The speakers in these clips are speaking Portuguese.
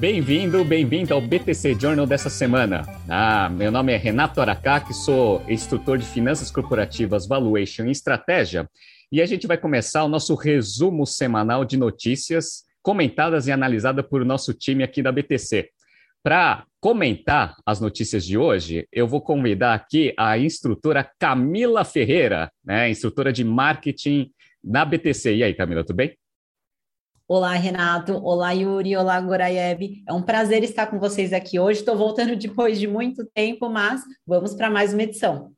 Bem-vindo, bem-vindo ao BTC Journal dessa semana. Ah, meu nome é Renato Aracaki, sou instrutor de Finanças Corporativas, Valuation e Estratégia, e a gente vai começar o nosso resumo semanal de notícias comentadas e analisadas por nosso time aqui da BTC. Para comentar as notícias de hoje, eu vou convidar aqui a instrutora Camila Ferreira, né, instrutora de marketing na BTC. E aí, Camila, tudo bem? Olá, Renato. Olá, Yuri. Olá, Goraeb. É um prazer estar com vocês aqui hoje. Estou voltando depois de muito tempo, mas vamos para mais uma edição.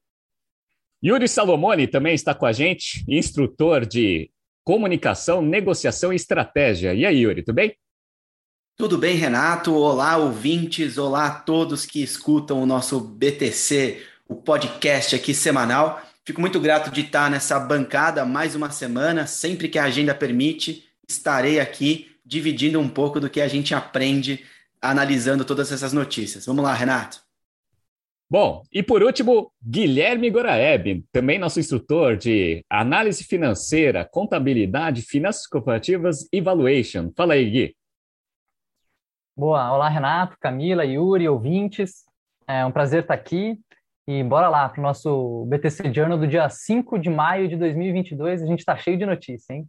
Yuri Salomone também está com a gente, instrutor de comunicação, negociação e estratégia. E aí, Yuri, tudo bem? Tudo bem, Renato? Olá, ouvintes. Olá a todos que escutam o nosso BTC, o podcast aqui semanal. Fico muito grato de estar nessa bancada mais uma semana, sempre que a agenda permite estarei aqui dividindo um pouco do que a gente aprende analisando todas essas notícias. Vamos lá, Renato. Bom, e por último, Guilherme Goraeb, também nosso instrutor de análise financeira, contabilidade, finanças corporativas e valuation. Fala aí, Gui. Boa, olá Renato, Camila, Yuri, ouvintes. É um prazer estar aqui. E bora lá para o nosso BTC Journal do dia 5 de maio de 2022. A gente está cheio de notícia, hein?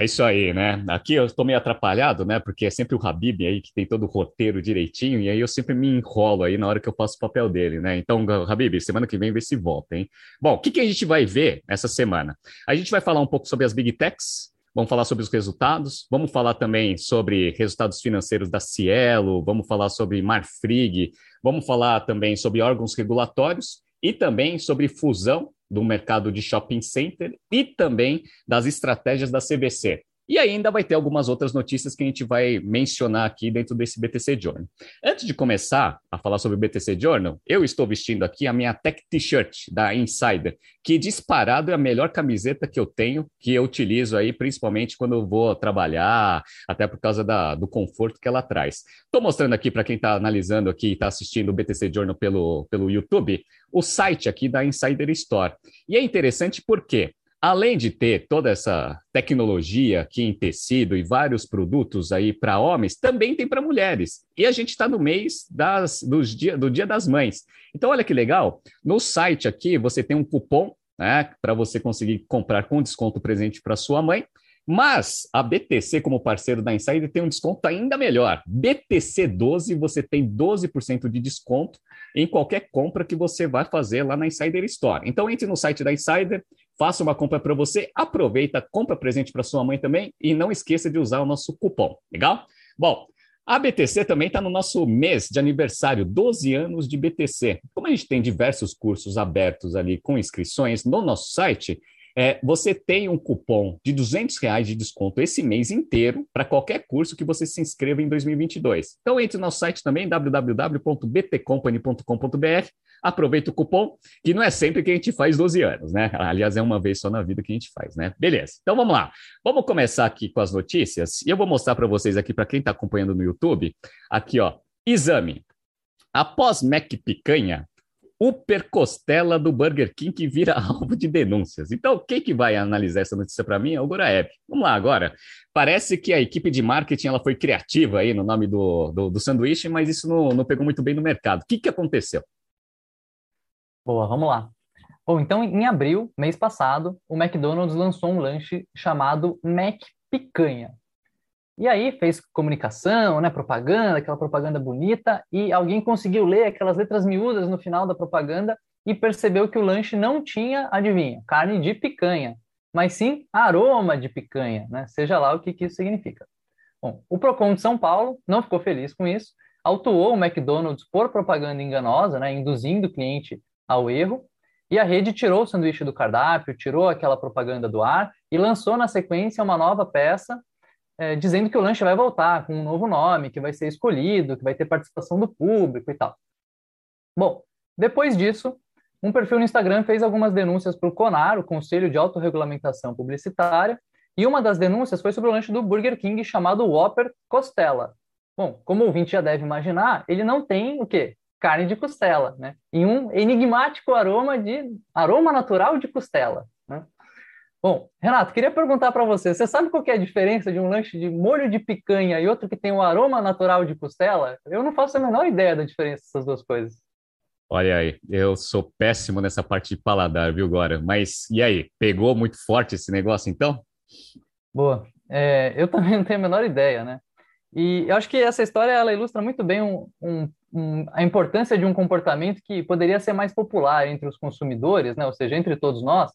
É isso aí, né? Aqui eu estou meio atrapalhado, né? Porque é sempre o Habib aí que tem todo o roteiro direitinho, e aí eu sempre me enrolo aí na hora que eu faço o papel dele, né? Então, Habib, semana que vem vê se volta, hein? Bom, o que, que a gente vai ver essa semana? A gente vai falar um pouco sobre as Big Techs, vamos falar sobre os resultados, vamos falar também sobre resultados financeiros da Cielo, vamos falar sobre Marfrig, vamos falar também sobre órgãos regulatórios e também sobre fusão do mercado de shopping center e também das estratégias da CVC. E ainda vai ter algumas outras notícias que a gente vai mencionar aqui dentro desse BTC Journal. Antes de começar a falar sobre o BTC Journal, eu estou vestindo aqui a minha Tech T-shirt da Insider, que disparado é a melhor camiseta que eu tenho, que eu utilizo aí principalmente quando eu vou trabalhar, até por causa da, do conforto que ela traz. Estou mostrando aqui para quem está analisando aqui e está assistindo o BTC Journal pelo, pelo YouTube, o site aqui da Insider Store. E é interessante porque Além de ter toda essa tecnologia aqui em tecido e vários produtos aí para homens, também tem para mulheres. E a gente está no mês das, dos dia, do Dia das Mães. Então, olha que legal. No site aqui você tem um cupom né, para você conseguir comprar com desconto presente para sua mãe. Mas a BTC, como parceiro da Insider, tem um desconto ainda melhor. BTC12, você tem 12% de desconto em qualquer compra que você vai fazer lá na Insider Store. Então, entre no site da Insider, faça uma compra para você, aproveita, compra presente para sua mãe também e não esqueça de usar o nosso cupom, legal? Bom, a BTC também está no nosso mês de aniversário, 12 anos de BTC. Como a gente tem diversos cursos abertos ali com inscrições no nosso site, é, você tem um cupom de 200 reais de desconto esse mês inteiro para qualquer curso que você se inscreva em 2022. Então entre no nosso site também, www.btcompany.com.br, aproveita o cupom, que não é sempre que a gente faz 12 anos, né? Aliás, é uma vez só na vida que a gente faz, né? Beleza, então vamos lá. Vamos começar aqui com as notícias, e eu vou mostrar para vocês aqui, para quem está acompanhando no YouTube, aqui ó, exame. Após Mac Picanha, Upper Costela do Burger King que vira alvo de denúncias. Então, quem que vai analisar essa notícia para mim é o Goraeb. Vamos lá agora. Parece que a equipe de marketing ela foi criativa aí no nome do, do, do sanduíche, mas isso não, não pegou muito bem no mercado. O que, que aconteceu? Boa, vamos lá. Bom, então, em abril, mês passado, o McDonald's lançou um lanche chamado Mac Picanha. E aí fez comunicação, né, propaganda, aquela propaganda bonita, e alguém conseguiu ler aquelas letras miúdas no final da propaganda e percebeu que o lanche não tinha, adivinha, carne de picanha, mas sim aroma de picanha, né? Seja lá o que, que isso significa. Bom, o Procon de São Paulo não ficou feliz com isso, autuou o McDonald's por propaganda enganosa, né, induzindo o cliente ao erro, e a rede tirou o sanduíche do cardápio, tirou aquela propaganda do ar e lançou na sequência uma nova peça é, dizendo que o lanche vai voltar com um novo nome, que vai ser escolhido, que vai ter participação do público e tal. Bom, depois disso, um perfil no Instagram fez algumas denúncias para o CONAR, o Conselho de Autorregulamentação Publicitária, e uma das denúncias foi sobre o lanche do Burger King chamado Whopper Costela. Bom, como o ouvinte já deve imaginar, ele não tem o quê? Carne de costela, né? E um enigmático aroma de aroma natural de costela. Bom, Renato, queria perguntar para você, você sabe qual é a diferença de um lanche de molho de picanha e outro que tem o um aroma natural de costela? Eu não faço a menor ideia da diferença dessas duas coisas. Olha aí, eu sou péssimo nessa parte de paladar, viu, Gora? Mas e aí, pegou muito forte esse negócio então? Boa. É, eu também não tenho a menor ideia, né? E eu acho que essa história ela ilustra muito bem um, um, um, a importância de um comportamento que poderia ser mais popular entre os consumidores, né? Ou seja, entre todos nós,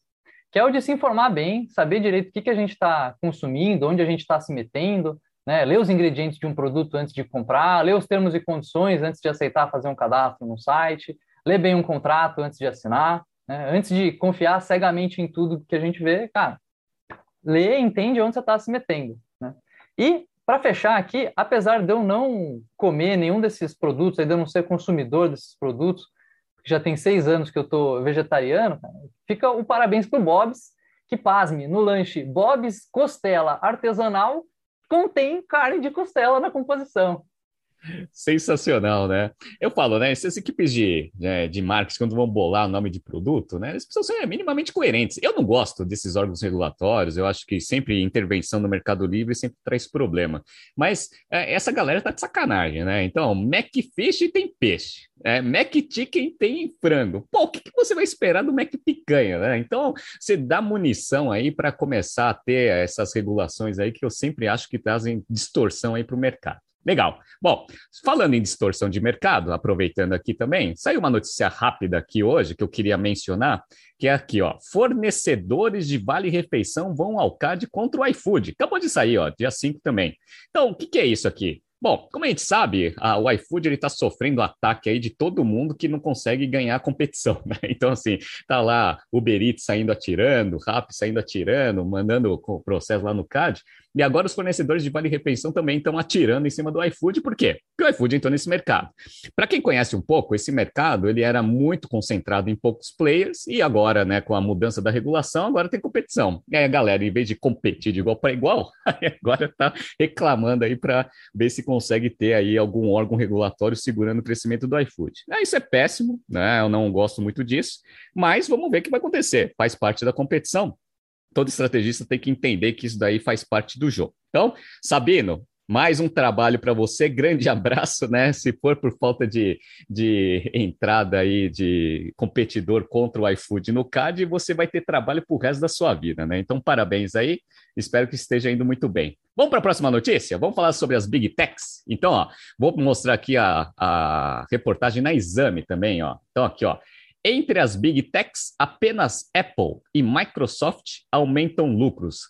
que é o de se informar bem, saber direito o que, que a gente está consumindo, onde a gente está se metendo, né? ler os ingredientes de um produto antes de comprar, ler os termos e condições antes de aceitar fazer um cadastro no site, ler bem um contrato antes de assinar, né? antes de confiar cegamente em tudo que a gente vê, cara, lê e entende onde você está se metendo. Né? E, para fechar aqui, apesar de eu não comer nenhum desses produtos, ainda não ser consumidor desses produtos, já tem seis anos que eu estou vegetariano, fica o parabéns para o Bob's, que pasme, no lanche Bob's Costela Artesanal contém carne de costela na composição. Sensacional, né? Eu falo, né? Essas equipes de, né, de marketing, quando vão bolar o nome de produto, né? Eles precisam ser minimamente coerentes. Eu não gosto desses órgãos regulatórios, eu acho que sempre intervenção no Mercado Livre sempre traz problema. Mas é, essa galera tá de sacanagem, né? Então, Mac Fish tem peixe, é, Mac Chicken tem frango. Pô, o que, que você vai esperar do Mac Picanha, né? Então, você dá munição aí para começar a ter essas regulações aí que eu sempre acho que trazem distorção aí para o mercado. Legal. Bom, falando em distorção de mercado, aproveitando aqui também, saiu uma notícia rápida aqui hoje que eu queria mencionar, que é aqui, ó, fornecedores de vale refeição vão ao CAD contra o iFood. Acabou de sair, ó, dia 5 também. Então, o que, que é isso aqui? Bom, como a gente sabe, a, o iFood está sofrendo ataque aí de todo mundo que não consegue ganhar a competição, né? Então, assim, tá lá Uber Eats saindo atirando, Rappi saindo atirando, mandando o processo lá no CAD, e agora os fornecedores de vale refeição também estão atirando em cima do iFood, por quê? Porque o iFood entrou nesse mercado. Para quem conhece um pouco, esse mercado ele era muito concentrado em poucos players e agora, né, com a mudança da regulação, agora tem competição. E aí a galera, em vez de competir de igual para igual, agora está reclamando aí para ver se consegue ter aí algum órgão regulatório segurando o crescimento do iFood. É, isso é péssimo, né? Eu não gosto muito disso, mas vamos ver o que vai acontecer. Faz parte da competição todo estrategista tem que entender que isso daí faz parte do jogo. Então, Sabino, mais um trabalho para você, grande abraço, né? Se for por falta de, de entrada aí de competidor contra o iFood no CAD, você vai ter trabalho para o resto da sua vida, né? Então, parabéns aí, espero que esteja indo muito bem. Vamos para a próxima notícia? Vamos falar sobre as Big Techs? Então, ó, vou mostrar aqui a, a reportagem na Exame também, ó. Então, aqui, ó. Entre as Big Techs, apenas Apple e Microsoft aumentam lucros.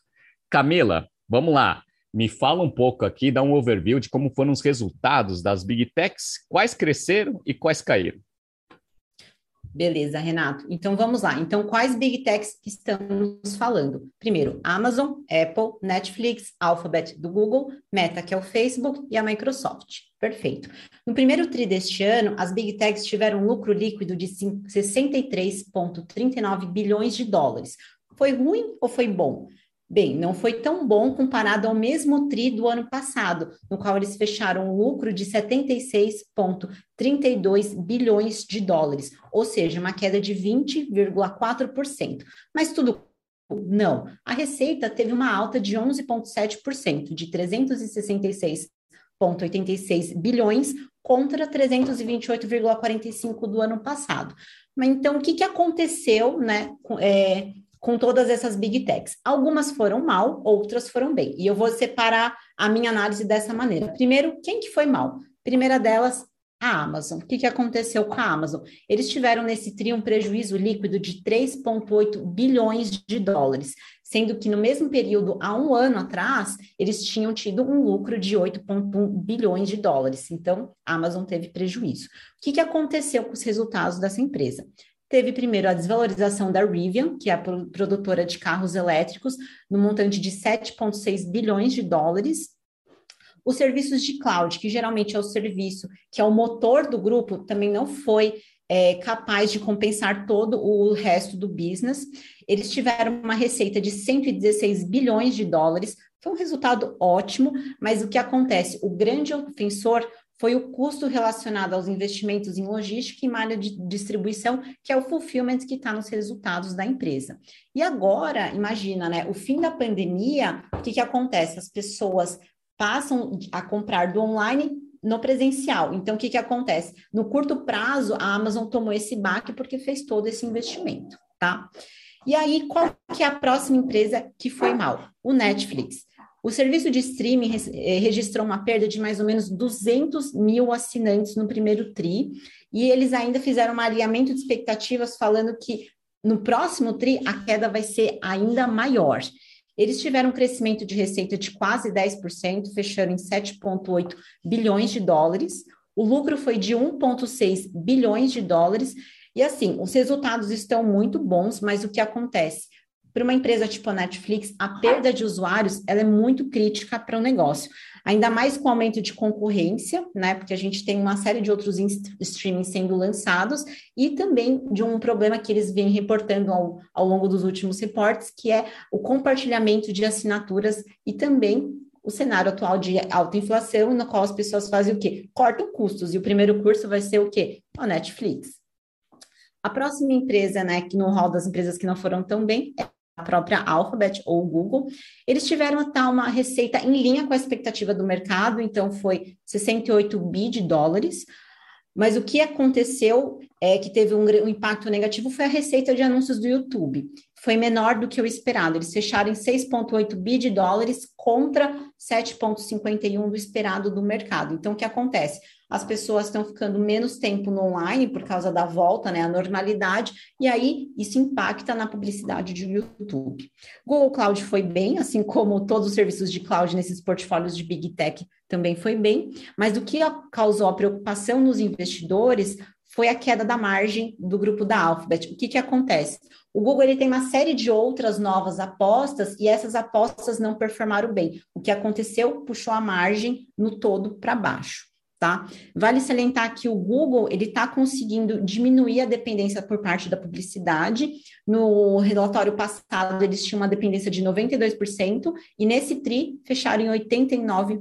Camila, vamos lá. Me fala um pouco aqui, dá um overview de como foram os resultados das Big Techs, quais cresceram e quais caíram. Beleza, Renato. Então vamos lá. Então, quais big techs estamos falando? Primeiro, Amazon, Apple, Netflix, Alphabet do Google, Meta, que é o Facebook, e a Microsoft. Perfeito. No primeiro TRI deste ano, as big techs tiveram um lucro líquido de 63,39 bilhões de dólares. Foi ruim ou foi bom? Bem, não foi tão bom comparado ao mesmo TRI do ano passado, no qual eles fecharam um lucro de 76,32 bilhões de dólares, ou seja, uma queda de 20,4%. Mas tudo não. A receita teve uma alta de 11,7%, de 366,86 bilhões contra 328,45 do ano passado. Mas então, o que, que aconteceu, né? É, com todas essas big techs. Algumas foram mal, outras foram bem. E eu vou separar a minha análise dessa maneira. Primeiro, quem que foi mal? Primeira delas, a Amazon. O que, que aconteceu com a Amazon? Eles tiveram nesse TRI um prejuízo líquido de 3,8 bilhões de dólares, sendo que no mesmo período, há um ano atrás, eles tinham tido um lucro de 8,1 bilhões de dólares. Então, a Amazon teve prejuízo. O que, que aconteceu com os resultados dessa empresa? Teve primeiro a desvalorização da Rivian, que é a produtora de carros elétricos, no montante de 7,6 bilhões de dólares. Os serviços de cloud, que geralmente é o serviço que é o motor do grupo, também não foi é, capaz de compensar todo o resto do business. Eles tiveram uma receita de 116 bilhões de dólares, foi um resultado ótimo, mas o que acontece? O grande ofensor foi o custo relacionado aos investimentos em logística e malha de distribuição, que é o fulfillment que está nos resultados da empresa. E agora, imagina, né? O fim da pandemia, o que, que acontece? As pessoas passam a comprar do online no presencial. Então, o que, que acontece? No curto prazo, a Amazon tomou esse baque porque fez todo esse investimento, tá? E aí, qual que é a próxima empresa que foi mal? O Netflix. O serviço de streaming eh, registrou uma perda de mais ou menos 200 mil assinantes no primeiro TRI, e eles ainda fizeram um alinhamento de expectativas falando que no próximo TRI a queda vai ser ainda maior. Eles tiveram um crescimento de receita de quase 10%, fechando em 7,8 bilhões de dólares. O lucro foi de 1,6 bilhões de dólares. E assim, os resultados estão muito bons, mas o que acontece? Para uma empresa tipo a Netflix, a perda de usuários ela é muito crítica para o negócio ainda mais com o aumento de concorrência, né? Porque a gente tem uma série de outros streamings sendo lançados e também de um problema que eles vêm reportando ao, ao longo dos últimos reportes, que é o compartilhamento de assinaturas e também o cenário atual de alta inflação, no qual as pessoas fazem o quê? Cortam custos. E o primeiro curso vai ser o quê? A Netflix. A próxima empresa, né, que no hall das empresas que não foram tão bem, é a própria Alphabet ou Google, eles tiveram tá, uma receita em linha com a expectativa do mercado, então foi 68 bi de dólares, mas o que aconteceu é que teve um, um, impacto negativo foi a receita de anúncios do YouTube. Foi menor do que o esperado. Eles fecharam em 6,8 bi de dólares contra 7,51 do esperado do mercado. Então, o que acontece? As pessoas estão ficando menos tempo no online por causa da volta, né, à normalidade, e aí isso impacta na publicidade do YouTube. Google Cloud foi bem, assim como todos os serviços de cloud nesses portfólios de Big Tech também foi bem, mas o que causou a preocupação nos investidores foi a queda da margem do grupo da Alphabet. O que, que acontece? O Google ele tem uma série de outras novas apostas e essas apostas não performaram bem. O que aconteceu puxou a margem no todo para baixo tá? Vale salientar que o Google ele está conseguindo diminuir a dependência por parte da publicidade. No relatório passado, eles tinham uma dependência de 92%, e nesse TRI fecharam em 89%,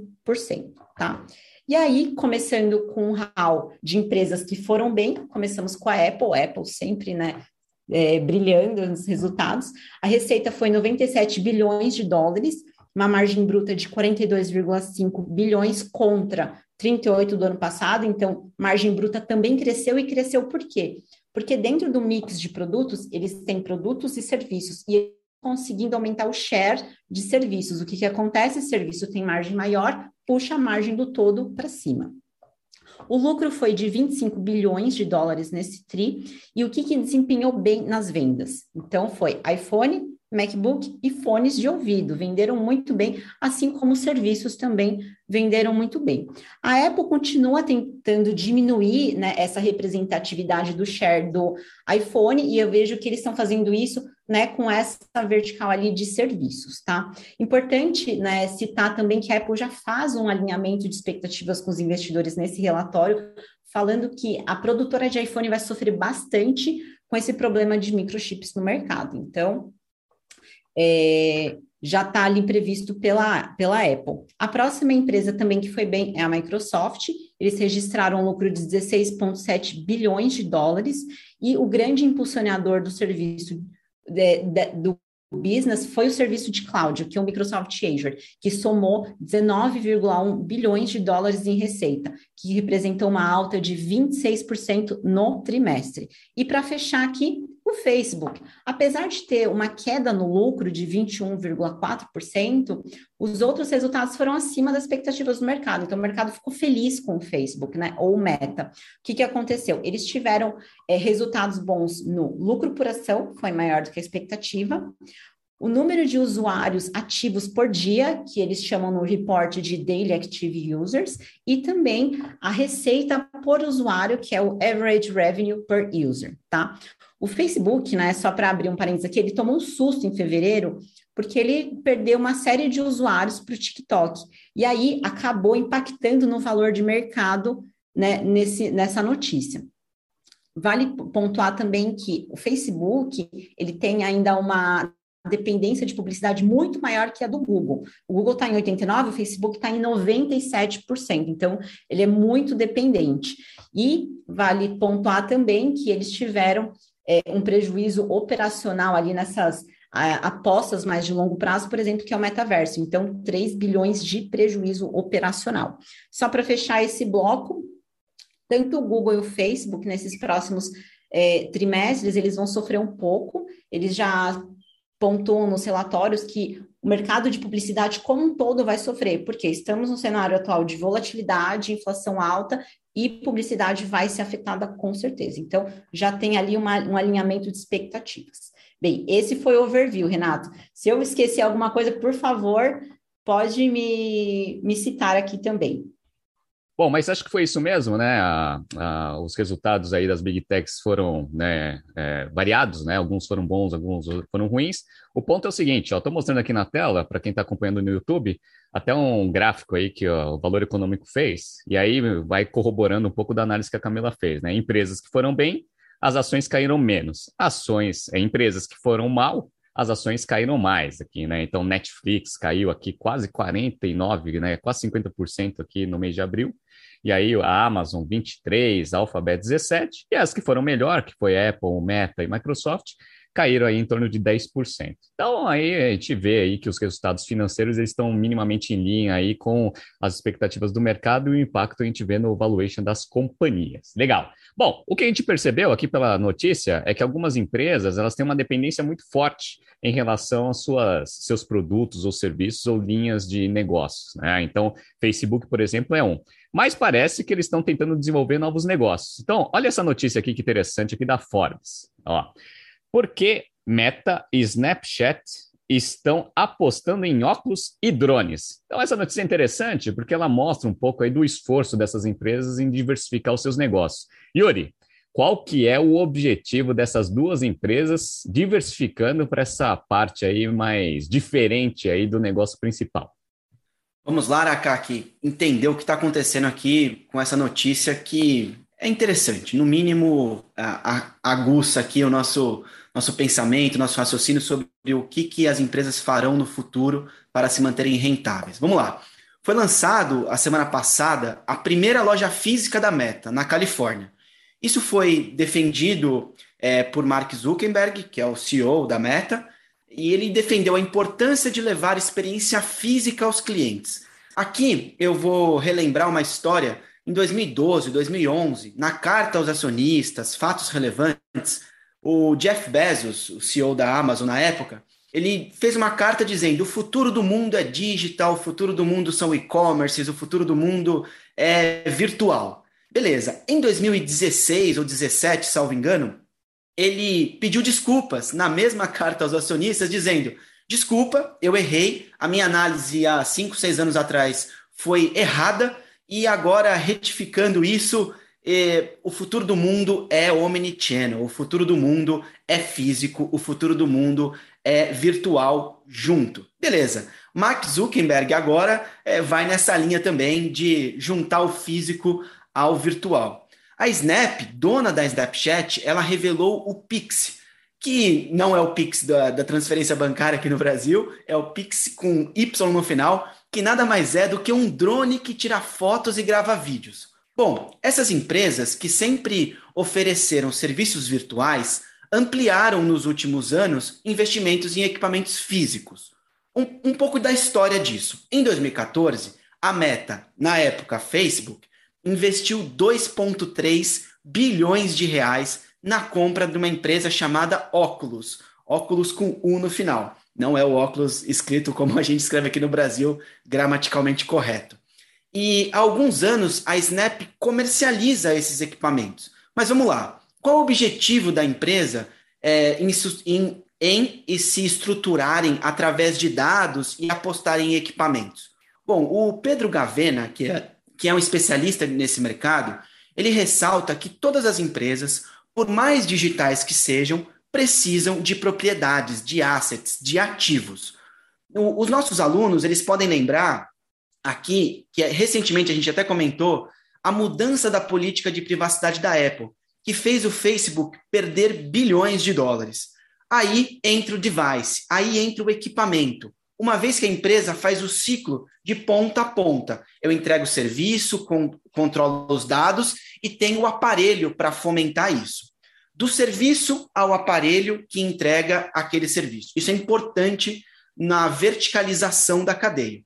tá? E aí, começando com o hall de empresas que foram bem, começamos com a Apple, Apple sempre, né, é, brilhando nos resultados. A receita foi 97 bilhões de dólares, uma margem bruta de 42,5 bilhões contra 38 do ano passado, então margem bruta também cresceu e cresceu por quê? Porque dentro do mix de produtos, eles têm produtos e serviços e conseguindo aumentar o share de serviços. O que, que acontece? Serviço tem margem maior, puxa a margem do todo para cima. O lucro foi de 25 bilhões de dólares nesse TRI, e o que, que desempenhou bem nas vendas? Então, foi iPhone, MacBook e fones de ouvido venderam muito bem, assim como os serviços também venderam muito bem. A Apple continua tentando diminuir né, essa representatividade do share do iPhone e eu vejo que eles estão fazendo isso né, com essa vertical ali de serviços, tá? Importante né, citar também que a Apple já faz um alinhamento de expectativas com os investidores nesse relatório, falando que a produtora de iPhone vai sofrer bastante com esse problema de microchips no mercado. Então, é, já está ali previsto pela, pela Apple. A próxima empresa também que foi bem é a Microsoft. Eles registraram um lucro de 16,7 bilhões de dólares e o grande impulsionador do serviço de, de, do business foi o serviço de cloud, que é o Microsoft Azure, que somou 19,1 bilhões de dólares em receita, que representou uma alta de 26% no trimestre. E para fechar aqui, o Facebook, apesar de ter uma queda no lucro de 21,4%, os outros resultados foram acima das expectativas do mercado. Então, o mercado ficou feliz com o Facebook, né? Ou Meta. O que, que aconteceu? Eles tiveram é, resultados bons no lucro por ação, foi maior do que a expectativa. O número de usuários ativos por dia, que eles chamam no report de Daily Active Users, e também a receita por usuário, que é o Average Revenue per User, tá? O Facebook, né, só para abrir um parênteses aqui, ele tomou um susto em fevereiro, porque ele perdeu uma série de usuários para o TikTok. E aí acabou impactando no valor de mercado né, nesse, nessa notícia. Vale pontuar também que o Facebook ele tem ainda uma dependência de publicidade muito maior que a do Google. O Google está em 89%, o Facebook está em 97%. Então, ele é muito dependente. E vale pontuar também que eles tiveram é, um prejuízo operacional ali nessas apostas mais de longo prazo, por exemplo, que é o metaverso. Então, 3 bilhões de prejuízo operacional. Só para fechar esse bloco, tanto o Google e o Facebook, nesses próximos é, trimestres, eles vão sofrer um pouco, eles já pontuam nos relatórios que o mercado de publicidade como um todo vai sofrer, porque estamos no cenário atual de volatilidade, inflação alta e publicidade vai ser afetada com certeza. Então, já tem ali uma, um alinhamento de expectativas. Bem, esse foi o overview, Renato. Se eu esqueci alguma coisa, por favor, pode me, me citar aqui também. Bom, mas acho que foi isso mesmo, né? A, a, os resultados aí das Big Techs foram né, é, variados, né? Alguns foram bons, alguns foram ruins. O ponto é o seguinte, estou mostrando aqui na tela, para quem está acompanhando no YouTube, até um gráfico aí que ó, o Valor Econômico fez, e aí vai corroborando um pouco da análise que a Camila fez, né? Empresas que foram bem, as ações caíram menos. Ações, é, empresas que foram mal, as ações caíram mais aqui, né? Então, Netflix caiu aqui quase 49, né? Quase 50% aqui no mês de abril. E aí a Amazon 23, a Alphabet 17, e as que foram melhor, que foi Apple, Meta e Microsoft, caíram aí em torno de 10%. Então, aí a gente vê aí que os resultados financeiros eles estão minimamente em linha aí com as expectativas do mercado e o impacto a gente vê no valuation das companhias. Legal. Bom, o que a gente percebeu aqui pela notícia é que algumas empresas elas têm uma dependência muito forte em relação aos suas, seus produtos ou serviços ou linhas de negócios. Né? Então, Facebook, por exemplo, é um. Mas parece que eles estão tentando desenvolver novos negócios. Então, olha essa notícia aqui que interessante aqui da Forbes. Ó. Porque Meta e Snapchat estão apostando em óculos e drones. Então, essa notícia é interessante porque ela mostra um pouco aí do esforço dessas empresas em diversificar os seus negócios. Yuri, qual que é o objetivo dessas duas empresas diversificando para essa parte aí mais diferente aí do negócio principal? Vamos lá, Arakaki, entender o que está acontecendo aqui com essa notícia que é interessante, no mínimo aguça aqui o nosso nosso pensamento, nosso raciocínio sobre o que, que as empresas farão no futuro para se manterem rentáveis. Vamos lá. Foi lançado a semana passada a primeira loja física da Meta, na Califórnia. Isso foi defendido é, por Mark Zuckerberg, que é o CEO da Meta, e ele defendeu a importância de levar experiência física aos clientes. Aqui eu vou relembrar uma história. Em 2012, 2011, na carta aos acionistas, fatos relevantes, o Jeff Bezos, o CEO da Amazon na época, ele fez uma carta dizendo: o futuro do mundo é digital, o futuro do mundo são e-commerces, o futuro do mundo é virtual. Beleza. Em 2016 ou 2017, salvo engano, ele pediu desculpas na mesma carta aos acionistas, dizendo: desculpa, eu errei, a minha análise há 5, 6 anos atrás foi errada, e agora retificando isso, e o futuro do mundo é omnichannel, o futuro do mundo é físico, o futuro do mundo é virtual junto. Beleza. Mark Zuckerberg agora é, vai nessa linha também de juntar o físico ao virtual. A Snap, dona da Snapchat, ela revelou o Pix, que não é o Pix da, da transferência bancária aqui no Brasil, é o Pix com Y no final, que nada mais é do que um drone que tira fotos e grava vídeos. Bom, essas empresas que sempre ofereceram serviços virtuais ampliaram nos últimos anos investimentos em equipamentos físicos. Um, um pouco da história disso. Em 2014, a Meta, na época Facebook, investiu 2,3 bilhões de reais na compra de uma empresa chamada Oculus. Oculus com U no final. Não é o óculos escrito como a gente escreve aqui no Brasil, gramaticalmente correto. E há alguns anos a Snap comercializa esses equipamentos. Mas vamos lá. Qual o objetivo da empresa é, em, em, em, em se estruturarem através de dados e apostarem em equipamentos? Bom, o Pedro Gavena, que é, que é um especialista nesse mercado, ele ressalta que todas as empresas, por mais digitais que sejam, precisam de propriedades, de assets, de ativos. O, os nossos alunos, eles podem lembrar aqui, que é, recentemente a gente até comentou, a mudança da política de privacidade da Apple, que fez o Facebook perder bilhões de dólares. Aí entra o device, aí entra o equipamento. Uma vez que a empresa faz o ciclo de ponta a ponta, eu entrego o serviço, com, controlo os dados e tenho o aparelho para fomentar isso. Do serviço ao aparelho que entrega aquele serviço. Isso é importante na verticalização da cadeia.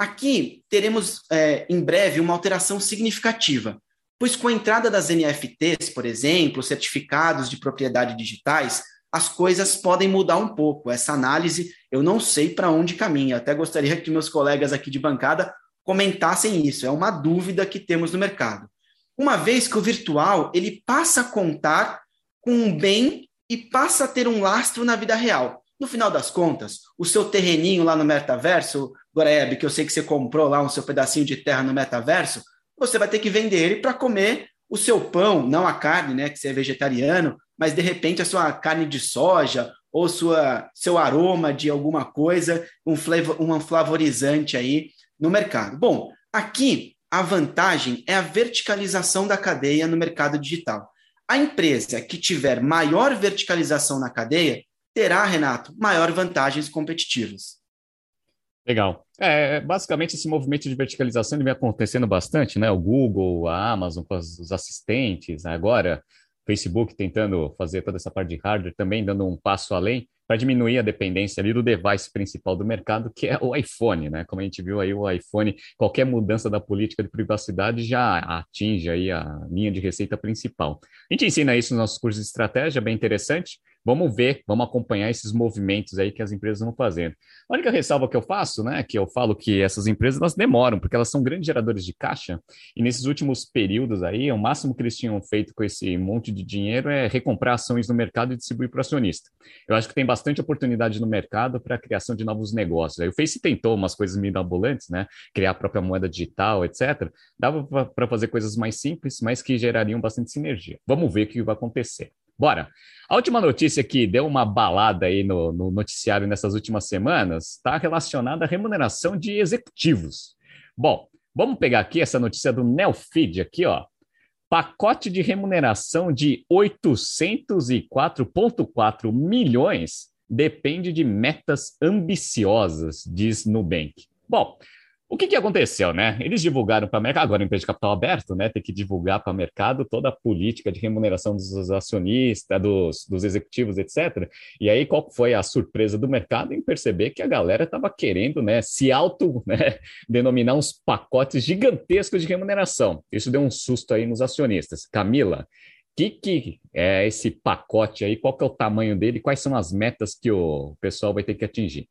Aqui teremos é, em breve uma alteração significativa, pois com a entrada das NFTs, por exemplo, certificados de propriedade digitais, as coisas podem mudar um pouco. Essa análise eu não sei para onde caminha. Até gostaria que meus colegas aqui de bancada comentassem isso. É uma dúvida que temos no mercado. Uma vez que o virtual ele passa a contar com um bem e passa a ter um lastro na vida real. No final das contas, o seu terreninho lá no metaverso, Goreb, que eu sei que você comprou lá um seu pedacinho de terra no metaverso, você vai ter que vender ele para comer o seu pão, não a carne, né, que você é vegetariano, mas de repente a sua carne de soja ou sua, seu aroma de alguma coisa, um, flavor, um flavorizante aí no mercado. Bom, aqui a vantagem é a verticalização da cadeia no mercado digital. A empresa que tiver maior verticalização na cadeia terá, Renato, maior vantagens competitivas. Legal. É, basicamente, esse movimento de verticalização vem acontecendo bastante, né? O Google, a Amazon com os assistentes, agora Facebook tentando fazer toda essa parte de hardware, também dando um passo além para diminuir a dependência ali do device principal do mercado, que é o iPhone, né? Como a gente viu aí, o iPhone, qualquer mudança da política de privacidade já atinge aí a linha de receita principal. A gente ensina isso nos nossos cursos de estratégia, bem interessante. Vamos ver, vamos acompanhar esses movimentos aí que as empresas vão fazendo. A única ressalva que eu faço, né, que eu falo que essas empresas elas demoram, porque elas são grandes geradores de caixa, e nesses últimos períodos aí, o máximo que eles tinham feito com esse monte de dinheiro é recomprar ações no mercado e distribuir para o acionista. Eu acho que tem bastante oportunidade no mercado para a criação de novos negócios. Aí o Face tentou umas coisas mirabolantes, né, criar a própria moeda digital, etc. Dava para fazer coisas mais simples, mas que gerariam bastante sinergia. Vamos ver o que vai acontecer. Bora. A última notícia que deu uma balada aí no, no noticiário nessas últimas semanas está relacionada à remuneração de executivos. Bom, vamos pegar aqui essa notícia do Nelfeed aqui, ó. Pacote de remuneração de 804,4 milhões depende de metas ambiciosas, diz Nubank. Bom, o que, que aconteceu, né? Eles divulgaram para o mercado, agora empresa de capital aberto, né? Tem que divulgar para o mercado toda a política de remuneração dos acionistas, dos, dos executivos, etc. E aí, qual foi a surpresa do mercado em perceber que a galera estava querendo, né, se auto, né, denominar uns pacotes gigantescos de remuneração. Isso deu um susto aí nos acionistas. Camila, o que, que é esse pacote aí? Qual que é o tamanho dele? Quais são as metas que o pessoal vai ter que atingir?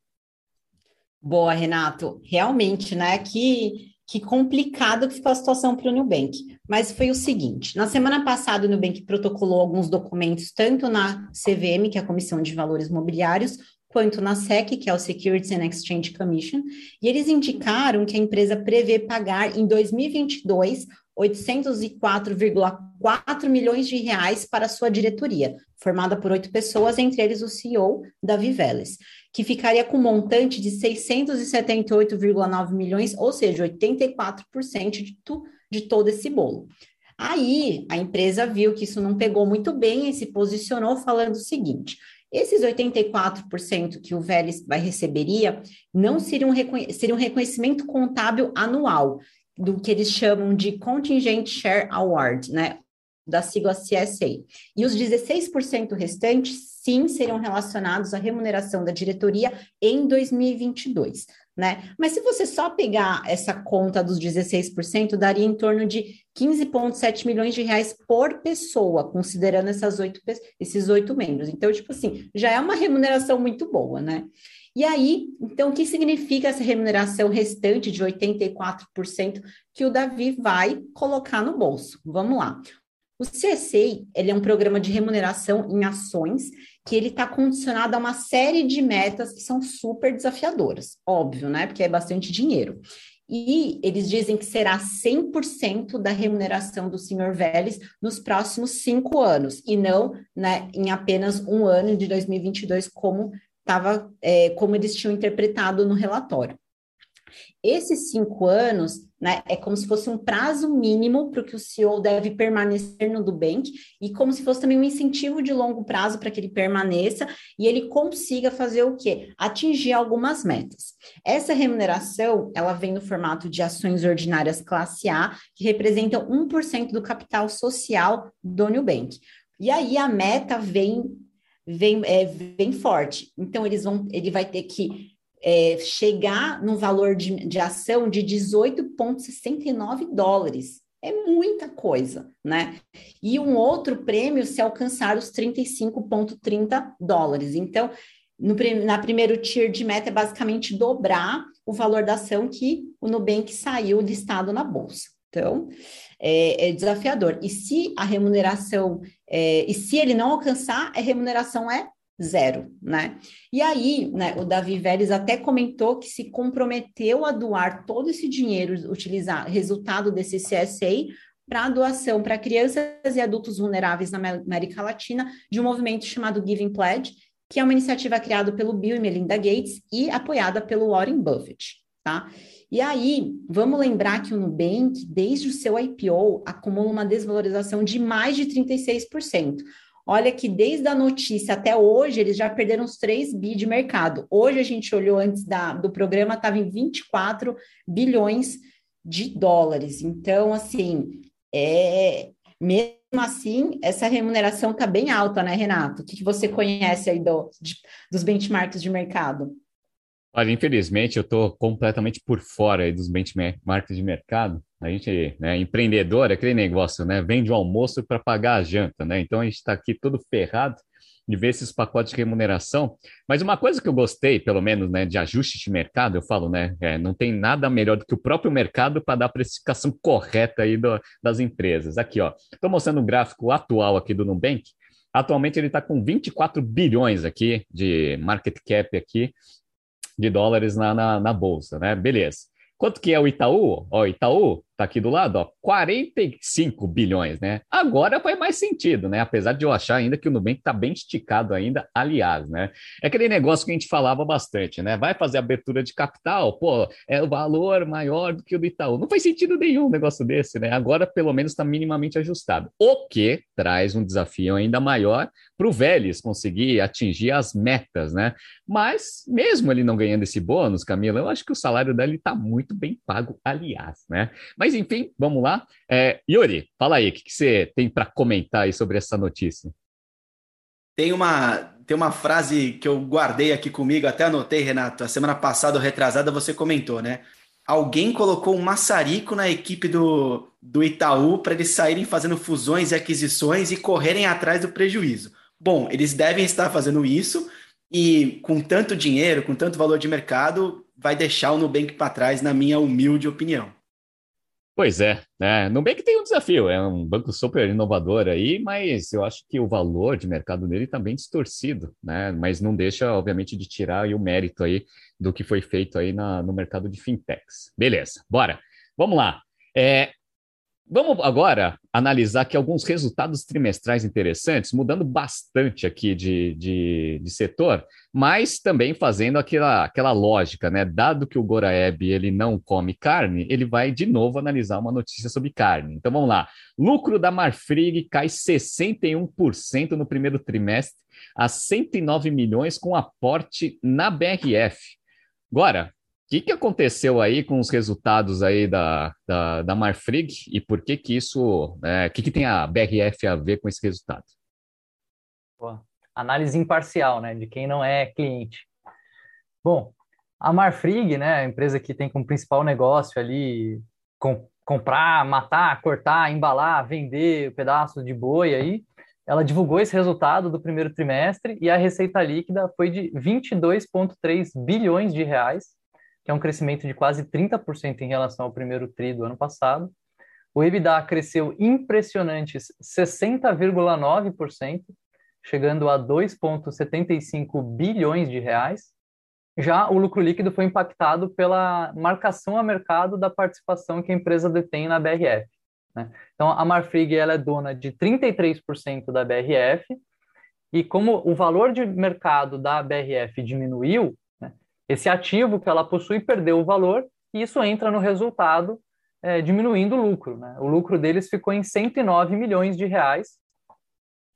Boa, Renato. Realmente, né? Que, que complicado que ficou a situação para o Nubank. Mas foi o seguinte: na semana passada, o Nubank protocolou alguns documentos, tanto na CVM, que é a Comissão de Valores Mobiliários, quanto na SEC, que é o Securities and Exchange Commission, e eles indicaram que a empresa prevê pagar em 2022 804,4 milhões de reais para sua diretoria, formada por oito pessoas, entre eles o CEO, Davi Vélez que ficaria com um montante de 678,9 milhões, ou seja, 84% de, tu, de todo esse bolo. Aí a empresa viu que isso não pegou muito bem e se posicionou falando o seguinte: esses 84% que o Vélez vai receberia não seria um, seria um reconhecimento contábil anual, do que eles chamam de Contingent Share Award, né? Da sigla CSA. E os 16% restantes sim seriam relacionados à remuneração da diretoria em 2022, né? Mas se você só pegar essa conta dos 16%, daria em torno de 15,7 milhões de reais por pessoa, considerando essas oito, esses oito membros. Então, tipo assim, já é uma remuneração muito boa, né? E aí, então, o que significa essa remuneração restante de 84% que o Davi vai colocar no bolso? Vamos lá. O CSA, ele é um programa de remuneração em ações que ele está condicionado a uma série de metas que são super desafiadoras, óbvio, né? Porque é bastante dinheiro. E eles dizem que será 100% da remuneração do senhor Vélez nos próximos cinco anos, e não né, em apenas um ano de 2022, como, tava, é, como eles tinham interpretado no relatório. Esses cinco anos né, é como se fosse um prazo mínimo para o que o CEO deve permanecer no Nubank e como se fosse também um incentivo de longo prazo para que ele permaneça e ele consiga fazer o quê? Atingir algumas metas. Essa remuneração, ela vem no formato de ações ordinárias classe A, que representam 1% do capital social do Nubank. E aí a meta vem vem, é, vem forte. Então, eles vão, ele vai ter que é, chegar no valor de, de ação de 18,69 dólares. É muita coisa, né? E um outro prêmio se alcançar os 35,30 dólares. Então, no, na primeiro tier de meta é basicamente dobrar o valor da ação que o Nubank saiu listado na bolsa. Então, é, é desafiador. E se a remuneração, é, e se ele não alcançar, a remuneração é zero, né? E aí, né, o Davi Vélez até comentou que se comprometeu a doar todo esse dinheiro, utilizar resultado desse CSA para doação para crianças e adultos vulneráveis na América Latina, de um movimento chamado Giving Pledge, que é uma iniciativa criada pelo Bill e Melinda Gates e apoiada pelo Warren Buffett, tá? E aí, vamos lembrar que o Nubank, desde o seu IPO, acumula uma desvalorização de mais de 36%. Olha que desde a notícia até hoje, eles já perderam uns 3 bi de mercado. Hoje a gente olhou antes da, do programa, estava em 24 bilhões de dólares. Então, assim, é, mesmo assim, essa remuneração está bem alta, né, Renato? O que, que você conhece aí do, de, dos benchmarks de mercado? Olha, infelizmente eu estou completamente por fora dos benchmarks de mercado. A gente, né, empreendedor, é aquele negócio, né? Vende o almoço para pagar a janta, né? Então a gente está aqui todo ferrado de ver esses pacotes de remuneração. Mas uma coisa que eu gostei, pelo menos, né, de ajuste de mercado, eu falo, né, é, não tem nada melhor do que o próprio mercado para dar a precificação correta aí do, das empresas. Aqui, ó, estou mostrando o gráfico atual aqui do Nubank. Atualmente ele está com 24 bilhões aqui de market cap aqui de dólares na, na, na bolsa, né? Beleza. Quanto que é o Itaú? Ó, Itaú Tá aqui do lado, ó, 45 bilhões, né? Agora faz mais sentido, né? Apesar de eu achar ainda que o Nubank tá bem esticado ainda, aliás, né? É aquele negócio que a gente falava bastante, né? Vai fazer abertura de capital, pô, é o valor maior do que o do Itaú. Não faz sentido nenhum um negócio desse, né? Agora, pelo menos, está minimamente ajustado. O que traz um desafio ainda maior para o Vélez conseguir atingir as metas, né? Mas, mesmo ele não ganhando esse bônus, Camila, eu acho que o salário dele está muito bem pago, aliás, né? Mas mas enfim, vamos lá. É, Yuri, fala aí, o que, que você tem para comentar aí sobre essa notícia? Tem uma, tem uma frase que eu guardei aqui comigo, até anotei, Renato. A semana passada, retrasada, você comentou, né? Alguém colocou um maçarico na equipe do, do Itaú para eles saírem fazendo fusões e aquisições e correrem atrás do prejuízo. Bom, eles devem estar fazendo isso e com tanto dinheiro, com tanto valor de mercado, vai deixar o Nubank para trás, na minha humilde opinião. Pois é, né? Nubank tem um desafio, é um banco super inovador aí, mas eu acho que o valor de mercado dele está bem distorcido, né? Mas não deixa, obviamente, de tirar o mérito aí do que foi feito aí na, no mercado de fintechs. Beleza, bora. Vamos lá. É, Vamos agora analisar aqui alguns resultados trimestrais interessantes, mudando bastante aqui de, de, de, setor, mas também fazendo aquela, aquela lógica, né? Dado que o Goraeb ele não come carne, ele vai de novo analisar uma notícia sobre carne. Então vamos lá. Lucro da Marfrig cai 61% no primeiro trimestre a 109 milhões com aporte na BRF. Agora, que, que aconteceu aí com os resultados aí da, da, da Marfrig e por que que isso, é, que, que tem a BRF a ver com esse resultado? Boa. Análise imparcial, né, de quem não é cliente. Bom, a Marfrig, né, a empresa que tem como principal negócio ali com, comprar, matar, cortar, embalar, vender pedaços de boi aí, ela divulgou esse resultado do primeiro trimestre e a receita líquida foi de 22,3 bilhões de reais, que é um crescimento de quase 30% em relação ao primeiro TRI do ano passado. O EBITDA cresceu impressionantes 60,9%, chegando a 2,75 bilhões de reais. Já o lucro líquido foi impactado pela marcação a mercado da participação que a empresa detém na BRF. Né? Então, a Marfrig ela é dona de 33% da BRF, e como o valor de mercado da BRF diminuiu, esse ativo que ela possui perdeu o valor e isso entra no resultado, é, diminuindo o lucro. Né? O lucro deles ficou em 109 milhões de reais.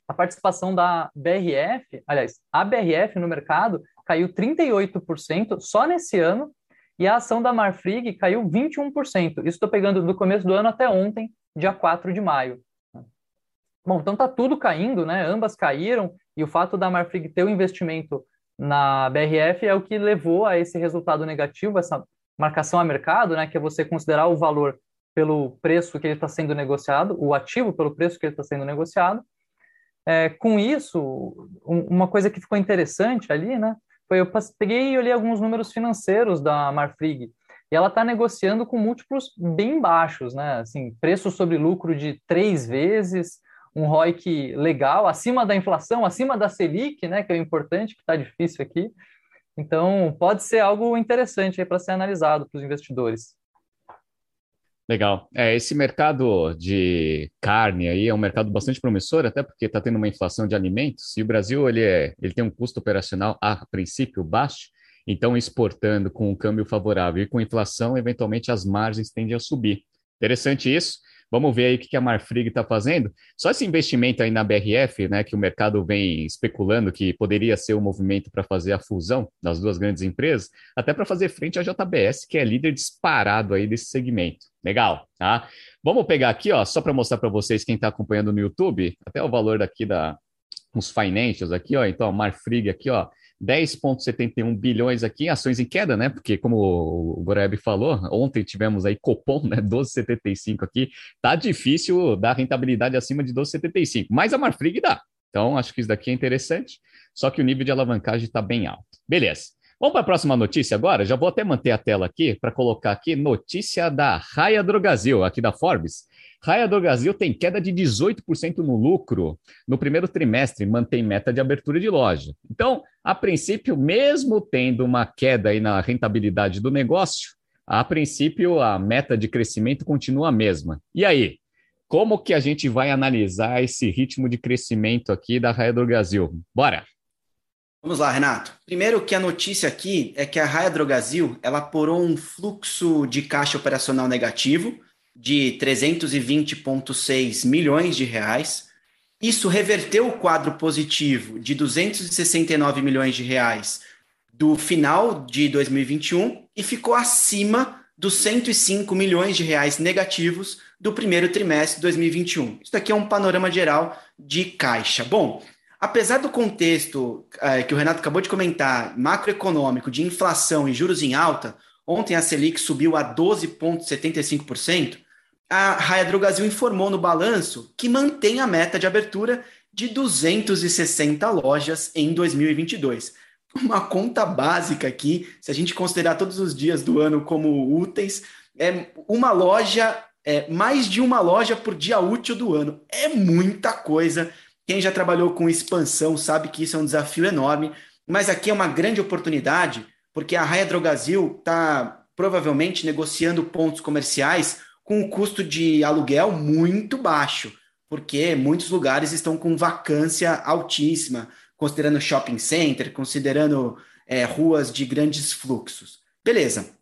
A participação da BRF, aliás, a BRF no mercado caiu 38% só nesse ano, e a ação da Marfrig caiu 21%. Isso estou pegando do começo do ano até ontem, dia 4 de maio. Bom, então está tudo caindo, né? Ambas caíram, e o fato da Marfrig ter um investimento na BRF é o que levou a esse resultado negativo, essa marcação a mercado, né? Que é você considerar o valor pelo preço que ele está sendo negociado, o ativo pelo preço que ele está sendo negociado. É, com isso, um, uma coisa que ficou interessante ali, né? foi eu peguei e olhei alguns números financeiros da Marfrig e ela está negociando com múltiplos bem baixos, né? Assim, preço sobre lucro de três vezes, um ROIC legal, acima da inflação, acima da Selic, né? Que é o importante, que está difícil aqui. Então, pode ser algo interessante para ser analisado para os investidores. Legal. É, esse mercado de carne aí é um mercado bastante promissor, até porque está tendo uma inflação de alimentos, e o Brasil ele, é, ele tem um custo operacional, a princípio, baixo, então exportando com um câmbio favorável e com inflação, eventualmente as margens tendem a subir. Interessante isso. Vamos ver aí o que a Marfrig está fazendo. Só esse investimento aí na BRF, né, que o mercado vem especulando que poderia ser um movimento para fazer a fusão das duas grandes empresas, até para fazer frente à JBS, que é líder disparado aí desse segmento. Legal, tá? Vamos pegar aqui, ó, só para mostrar para vocês quem está acompanhando no YouTube, até o valor daqui da os financials aqui, ó. Então, a Marfrig aqui, ó, 10,71 bilhões aqui, ações em queda, né? Porque, como o Goreb falou, ontem tivemos aí Copom, né? 12,75 aqui. Tá difícil dar rentabilidade acima de 12,75, mas a Marfrig dá. Então, acho que isso daqui é interessante, só que o nível de alavancagem está bem alto. Beleza. Vamos para a próxima notícia agora? Já vou até manter a tela aqui para colocar aqui notícia da Raia Drogazil, aqui da Forbes. Raia Drogazil tem queda de 18% no lucro no primeiro trimestre, mantém meta de abertura de loja. Então, a princípio, mesmo tendo uma queda aí na rentabilidade do negócio, a princípio a meta de crescimento continua a mesma. E aí? Como que a gente vai analisar esse ritmo de crescimento aqui da Raia Drogazil? Bora! Vamos lá, Renato. Primeiro que a notícia aqui é que a Raia Drogazil, ela porou um fluxo de caixa operacional negativo de 320,6 milhões de reais. Isso reverteu o quadro positivo de 269 milhões de reais do final de 2021 e ficou acima dos 105 milhões de reais negativos do primeiro trimestre de 2021. Isso daqui é um panorama geral de caixa. Bom, apesar do contexto é, que o Renato acabou de comentar, macroeconômico, de inflação e juros em alta, ontem a Selic subiu a 12,75%, a Raia informou no balanço que mantém a meta de abertura de 260 lojas em 2022. Uma conta básica aqui, se a gente considerar todos os dias do ano como úteis, é uma loja, é mais de uma loja por dia útil do ano. É muita coisa quem já trabalhou com expansão sabe que isso é um desafio enorme, mas aqui é uma grande oportunidade, porque a Raia Drogazil está provavelmente negociando pontos comerciais com um custo de aluguel muito baixo, porque muitos lugares estão com vacância altíssima, considerando shopping center, considerando é, ruas de grandes fluxos. Beleza.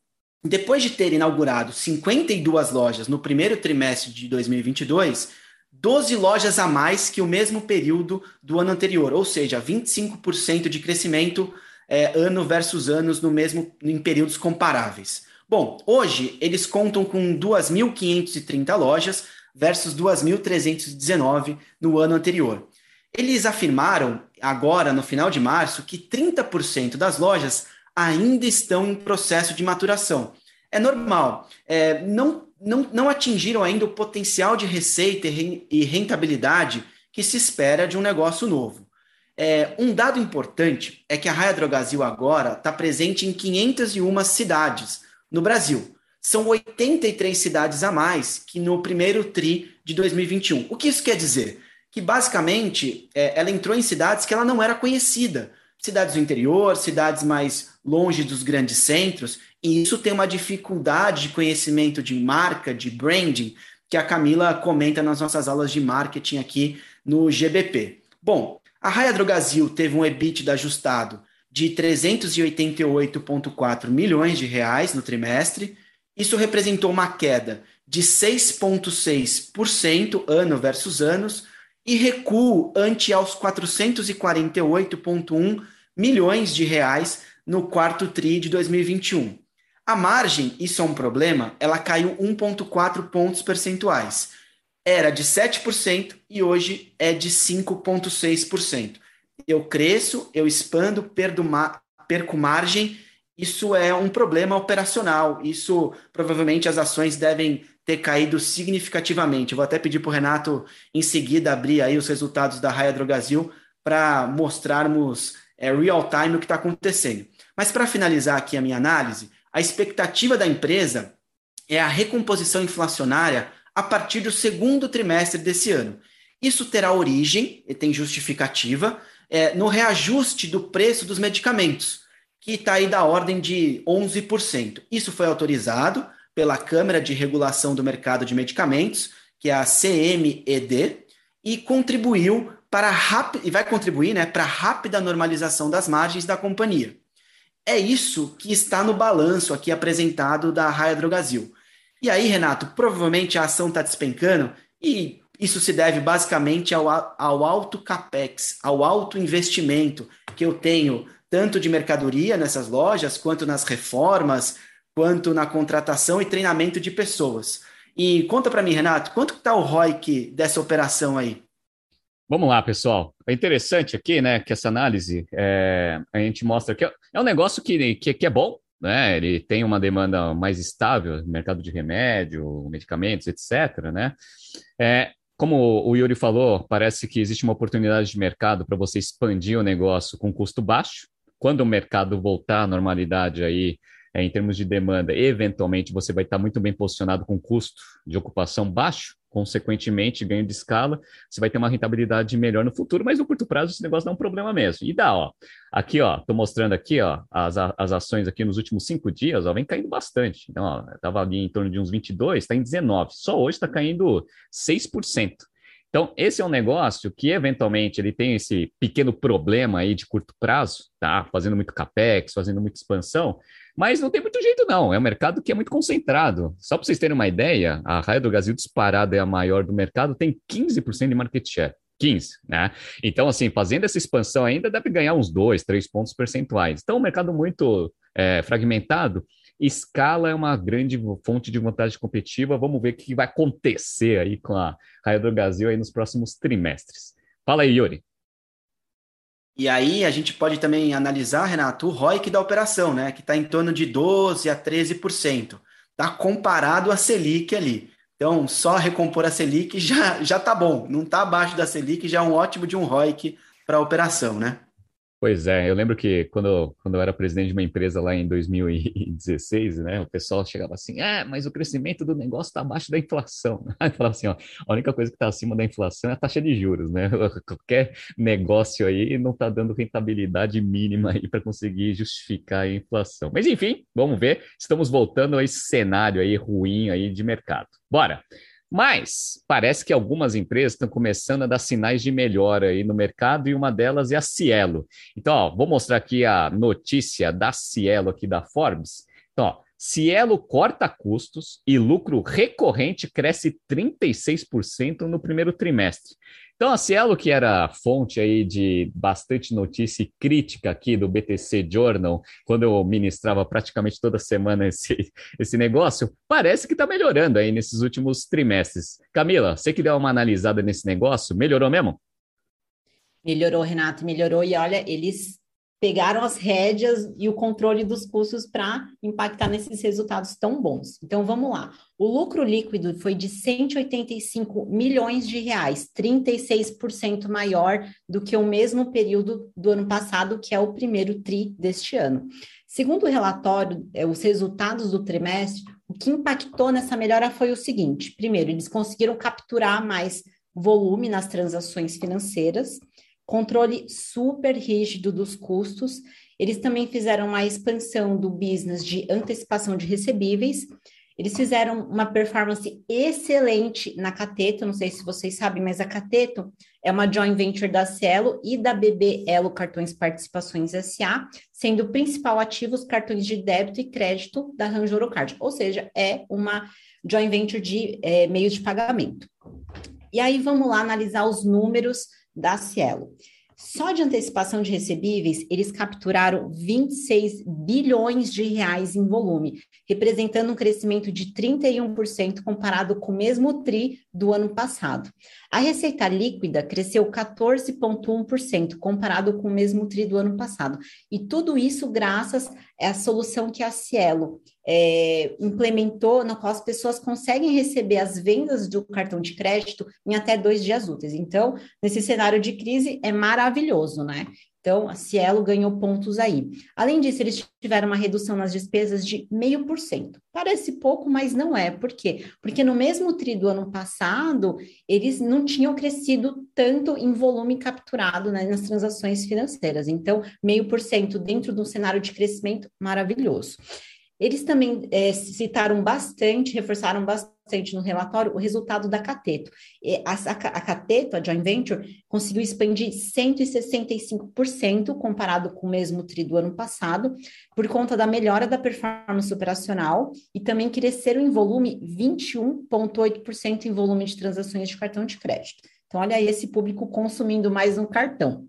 Depois de ter inaugurado 52 lojas no primeiro trimestre de 2022, 12 lojas a mais que o mesmo período do ano anterior, ou seja, 25% de crescimento é, ano versus anos no mesmo em períodos comparáveis. Bom, hoje eles contam com 2.530 lojas versus 2.319 no ano anterior. Eles afirmaram agora no final de março que 30% das lojas ainda estão em processo de maturação. É normal, é, não não, não atingiram ainda o potencial de receita e rentabilidade que se espera de um negócio novo. É, um dado importante é que a Raia Drogazil agora está presente em 501 cidades no Brasil. São 83 cidades a mais que no primeiro TRI de 2021. O que isso quer dizer? Que basicamente é, ela entrou em cidades que ela não era conhecida. Cidades do interior, cidades mais longe dos grandes centros, e isso tem uma dificuldade de conhecimento de marca, de branding, que a Camila comenta nas nossas aulas de marketing aqui no GBP. Bom, a Raia Drogazil teve um EBITDA ajustado de 388,4 milhões de reais no trimestre. Isso representou uma queda de 6,6% ano versus anos e recuo ante aos 448,1 milhões de reais no quarto TRI de 2021. A margem, isso é um problema, ela caiu 1,4 pontos percentuais. Era de 7% e hoje é de 5,6%. Eu cresço, eu expando, perco margem, isso é um problema operacional. Isso provavelmente as ações devem ter caído significativamente. Vou até pedir para o Renato em seguida abrir aí os resultados da Raia Drogasil para mostrarmos é, real time o que está acontecendo. Mas para finalizar aqui a minha análise, a expectativa da empresa é a recomposição inflacionária a partir do segundo trimestre desse ano. Isso terá origem, e tem justificativa, é, no reajuste do preço dos medicamentos, que está aí da ordem de 11%. Isso foi autorizado pela Câmara de Regulação do Mercado de Medicamentos, que é a CMED, e contribuiu para e vai contribuir né, para a rápida normalização das margens da companhia. É isso que está no balanço aqui apresentado da Raia Drogazil. E aí, Renato, provavelmente a ação está despencando e isso se deve basicamente ao, ao alto capex, ao alto investimento que eu tenho tanto de mercadoria nessas lojas, quanto nas reformas, quanto na contratação e treinamento de pessoas. E conta para mim, Renato, quanto está o ROIC dessa operação aí? Vamos lá, pessoal. É interessante aqui, né, que essa análise é, a gente mostra que é, é um negócio que, que, que, é bom, né? Ele tem uma demanda mais estável, mercado de remédio, medicamentos, etc. Né? É, como o Yuri falou, parece que existe uma oportunidade de mercado para você expandir o negócio com custo baixo. Quando o mercado voltar à normalidade aí, é, em termos de demanda, eventualmente você vai estar muito bem posicionado com custo de ocupação baixo, consequentemente, ganho de escala, você vai ter uma rentabilidade melhor no futuro, mas no curto prazo esse negócio dá um problema mesmo. E dá, ó. Aqui, ó, tô mostrando aqui, ó, as, as ações aqui nos últimos cinco dias, ó, vem caindo bastante. Então, ó, tava ali em torno de uns 22, está em 19. Só hoje está caindo 6%. Então, esse é um negócio que, eventualmente, ele tem esse pequeno problema aí de curto prazo, tá? Fazendo muito capex, fazendo muita expansão, mas não tem muito jeito, não. É um mercado que é muito concentrado. Só para vocês terem uma ideia, a Raia do Brasil disparada é a maior do mercado, tem 15% de market share. 15, né? Então, assim, fazendo essa expansão ainda deve ganhar uns 2, 3 pontos percentuais. Então, um mercado muito é, fragmentado. Escala é uma grande fonte de vantagem competitiva. Vamos ver o que vai acontecer aí com a Raia do Brasil aí nos próximos trimestres. Fala aí, Yuri. E aí a gente pode também analisar, Renato, o ROIC da operação, né? Que está em torno de 12% a 13%. Está comparado à Selic ali. Então, só recompor a Selic já, já tá bom. Não está abaixo da Selic, já é um ótimo de um ROIC para a operação, né? Pois é, eu lembro que quando, quando eu era presidente de uma empresa lá em 2016, né, o pessoal chegava assim, ah, mas o crescimento do negócio está abaixo da inflação. Aí falava assim, ó, a única coisa que está acima da inflação é a taxa de juros, né? Qualquer negócio aí não está dando rentabilidade mínima aí para conseguir justificar a inflação. Mas enfim, vamos ver, estamos voltando a esse cenário aí ruim aí de mercado. Bora! Mas parece que algumas empresas estão começando a dar sinais de melhora aí no mercado e uma delas é a Cielo. Então, ó, vou mostrar aqui a notícia da Cielo aqui da Forbes. Então, ó, Cielo corta custos e lucro recorrente cresce 36% no primeiro trimestre. Então, a Cielo, que era fonte aí de bastante notícia e crítica aqui do BTC Journal, quando eu ministrava praticamente toda semana esse, esse negócio, parece que está melhorando aí nesses últimos trimestres. Camila, você que deu uma analisada nesse negócio, melhorou mesmo? Melhorou, Renato, melhorou. E olha, eles pegaram as rédeas e o controle dos custos para impactar nesses resultados tão bons. Então vamos lá. O lucro líquido foi de 185 milhões de reais, 36% maior do que o mesmo período do ano passado, que é o primeiro tri deste ano. Segundo o relatório, é, os resultados do trimestre, o que impactou nessa melhora foi o seguinte: primeiro, eles conseguiram capturar mais volume nas transações financeiras controle super rígido dos custos. Eles também fizeram uma expansão do business de antecipação de recebíveis Eles fizeram uma performance excelente na Cateto, não sei se vocês sabem, mas a Cateto é uma joint venture da Cielo e da BB Elo Cartões Participações SA, sendo o principal ativo os cartões de débito e crédito da Ranjoro Card, ou seja, é uma joint venture de é, meios de pagamento. E aí vamos lá analisar os números da Cielo. Só de antecipação de recebíveis, eles capturaram 26 bilhões de reais em volume, representando um crescimento de 31% comparado com o mesmo TRI do ano passado. A receita líquida cresceu 14,1% comparado com o mesmo TRI do ano passado. E tudo isso graças à solução que a Cielo é, implementou, na qual as pessoas conseguem receber as vendas do cartão de crédito em até dois dias úteis. Então, nesse cenário de crise, é maravilhoso, né? Então, a Cielo ganhou pontos aí. Além disso, eles tiveram uma redução nas despesas de 0,5%. Parece pouco, mas não é. Por quê? Porque no mesmo TRI do ano passado, eles não tinham crescido tanto em volume capturado né, nas transações financeiras. Então, 0,5% dentro de um cenário de crescimento maravilhoso. Eles também é, citaram bastante, reforçaram bastante no relatório o resultado da Cateto. A, a, a Cateto, a joint venture, conseguiu expandir 165% comparado com o mesmo TRI do ano passado, por conta da melhora da performance operacional e também cresceram em volume 21,8% em volume de transações de cartão de crédito. Então, olha aí esse público consumindo mais um cartão.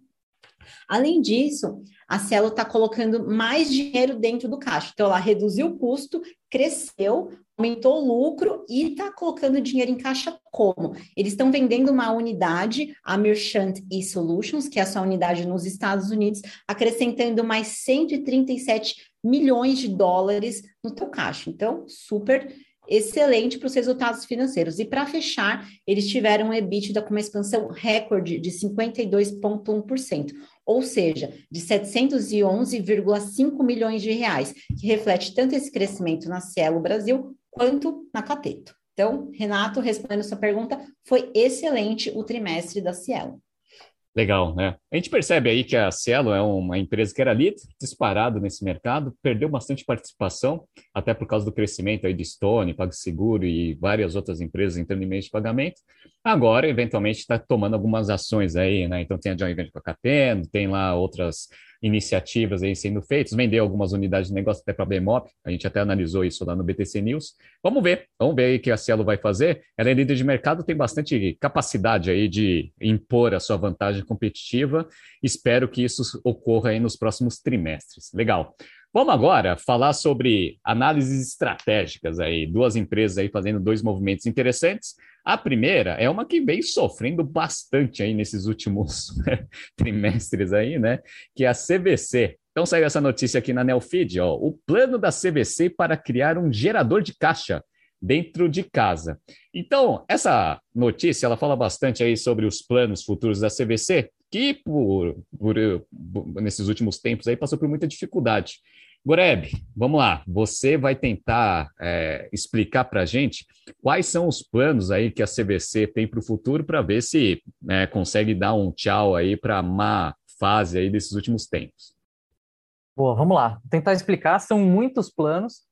Além disso, a Cielo está colocando mais dinheiro dentro do caixa. Então, ela reduziu o custo, cresceu, aumentou o lucro e está colocando dinheiro em caixa como? Eles estão vendendo uma unidade, a Merchant e-Solutions, que é essa unidade nos Estados Unidos, acrescentando mais 137 milhões de dólares no teu caixa. Então, super excelente para os resultados financeiros. E para fechar, eles tiveram um EBITDA com uma expansão recorde de 52,1%, ou seja, de 711,5 milhões de reais, que reflete tanto esse crescimento na Cielo Brasil quanto na Cateto. Então, Renato, respondendo sua pergunta, foi excelente o trimestre da Cielo. Legal, né? A gente percebe aí que a Cielo é uma empresa que era líder, disparado nesse mercado, perdeu bastante participação, até por causa do crescimento aí de Stone, PagSeguro e várias outras empresas entrando em meios de pagamento. Agora, eventualmente, está tomando algumas ações aí, né? Então tem a joint venture com a Cateno, tem lá outras iniciativas aí sendo feitas, vender algumas unidades de negócio até para a Bemop, a gente até analisou isso lá no BTC News. Vamos ver, vamos ver o que a Cielo vai fazer. Ela é líder de mercado, tem bastante capacidade aí de impor a sua vantagem competitiva. Espero que isso ocorra aí nos próximos trimestres. Legal. Vamos agora falar sobre análises estratégicas aí, duas empresas aí fazendo dois movimentos interessantes. A primeira é uma que vem sofrendo bastante aí nesses últimos trimestres aí, né? Que é a CVC. Então saiu essa notícia aqui na Nelfeed, ó, o plano da CVC para criar um gerador de caixa dentro de casa. Então, essa notícia, ela fala bastante aí sobre os planos futuros da CVC, que por, por, por nesses últimos tempos aí passou por muita dificuldade. Goreb, vamos lá. Você vai tentar é, explicar para a gente quais são os planos aí que a CVC tem para o futuro para ver se né, consegue dar um tchau aí para a má fase aí desses últimos tempos. Boa, vamos lá. Vou tentar explicar. São muitos planos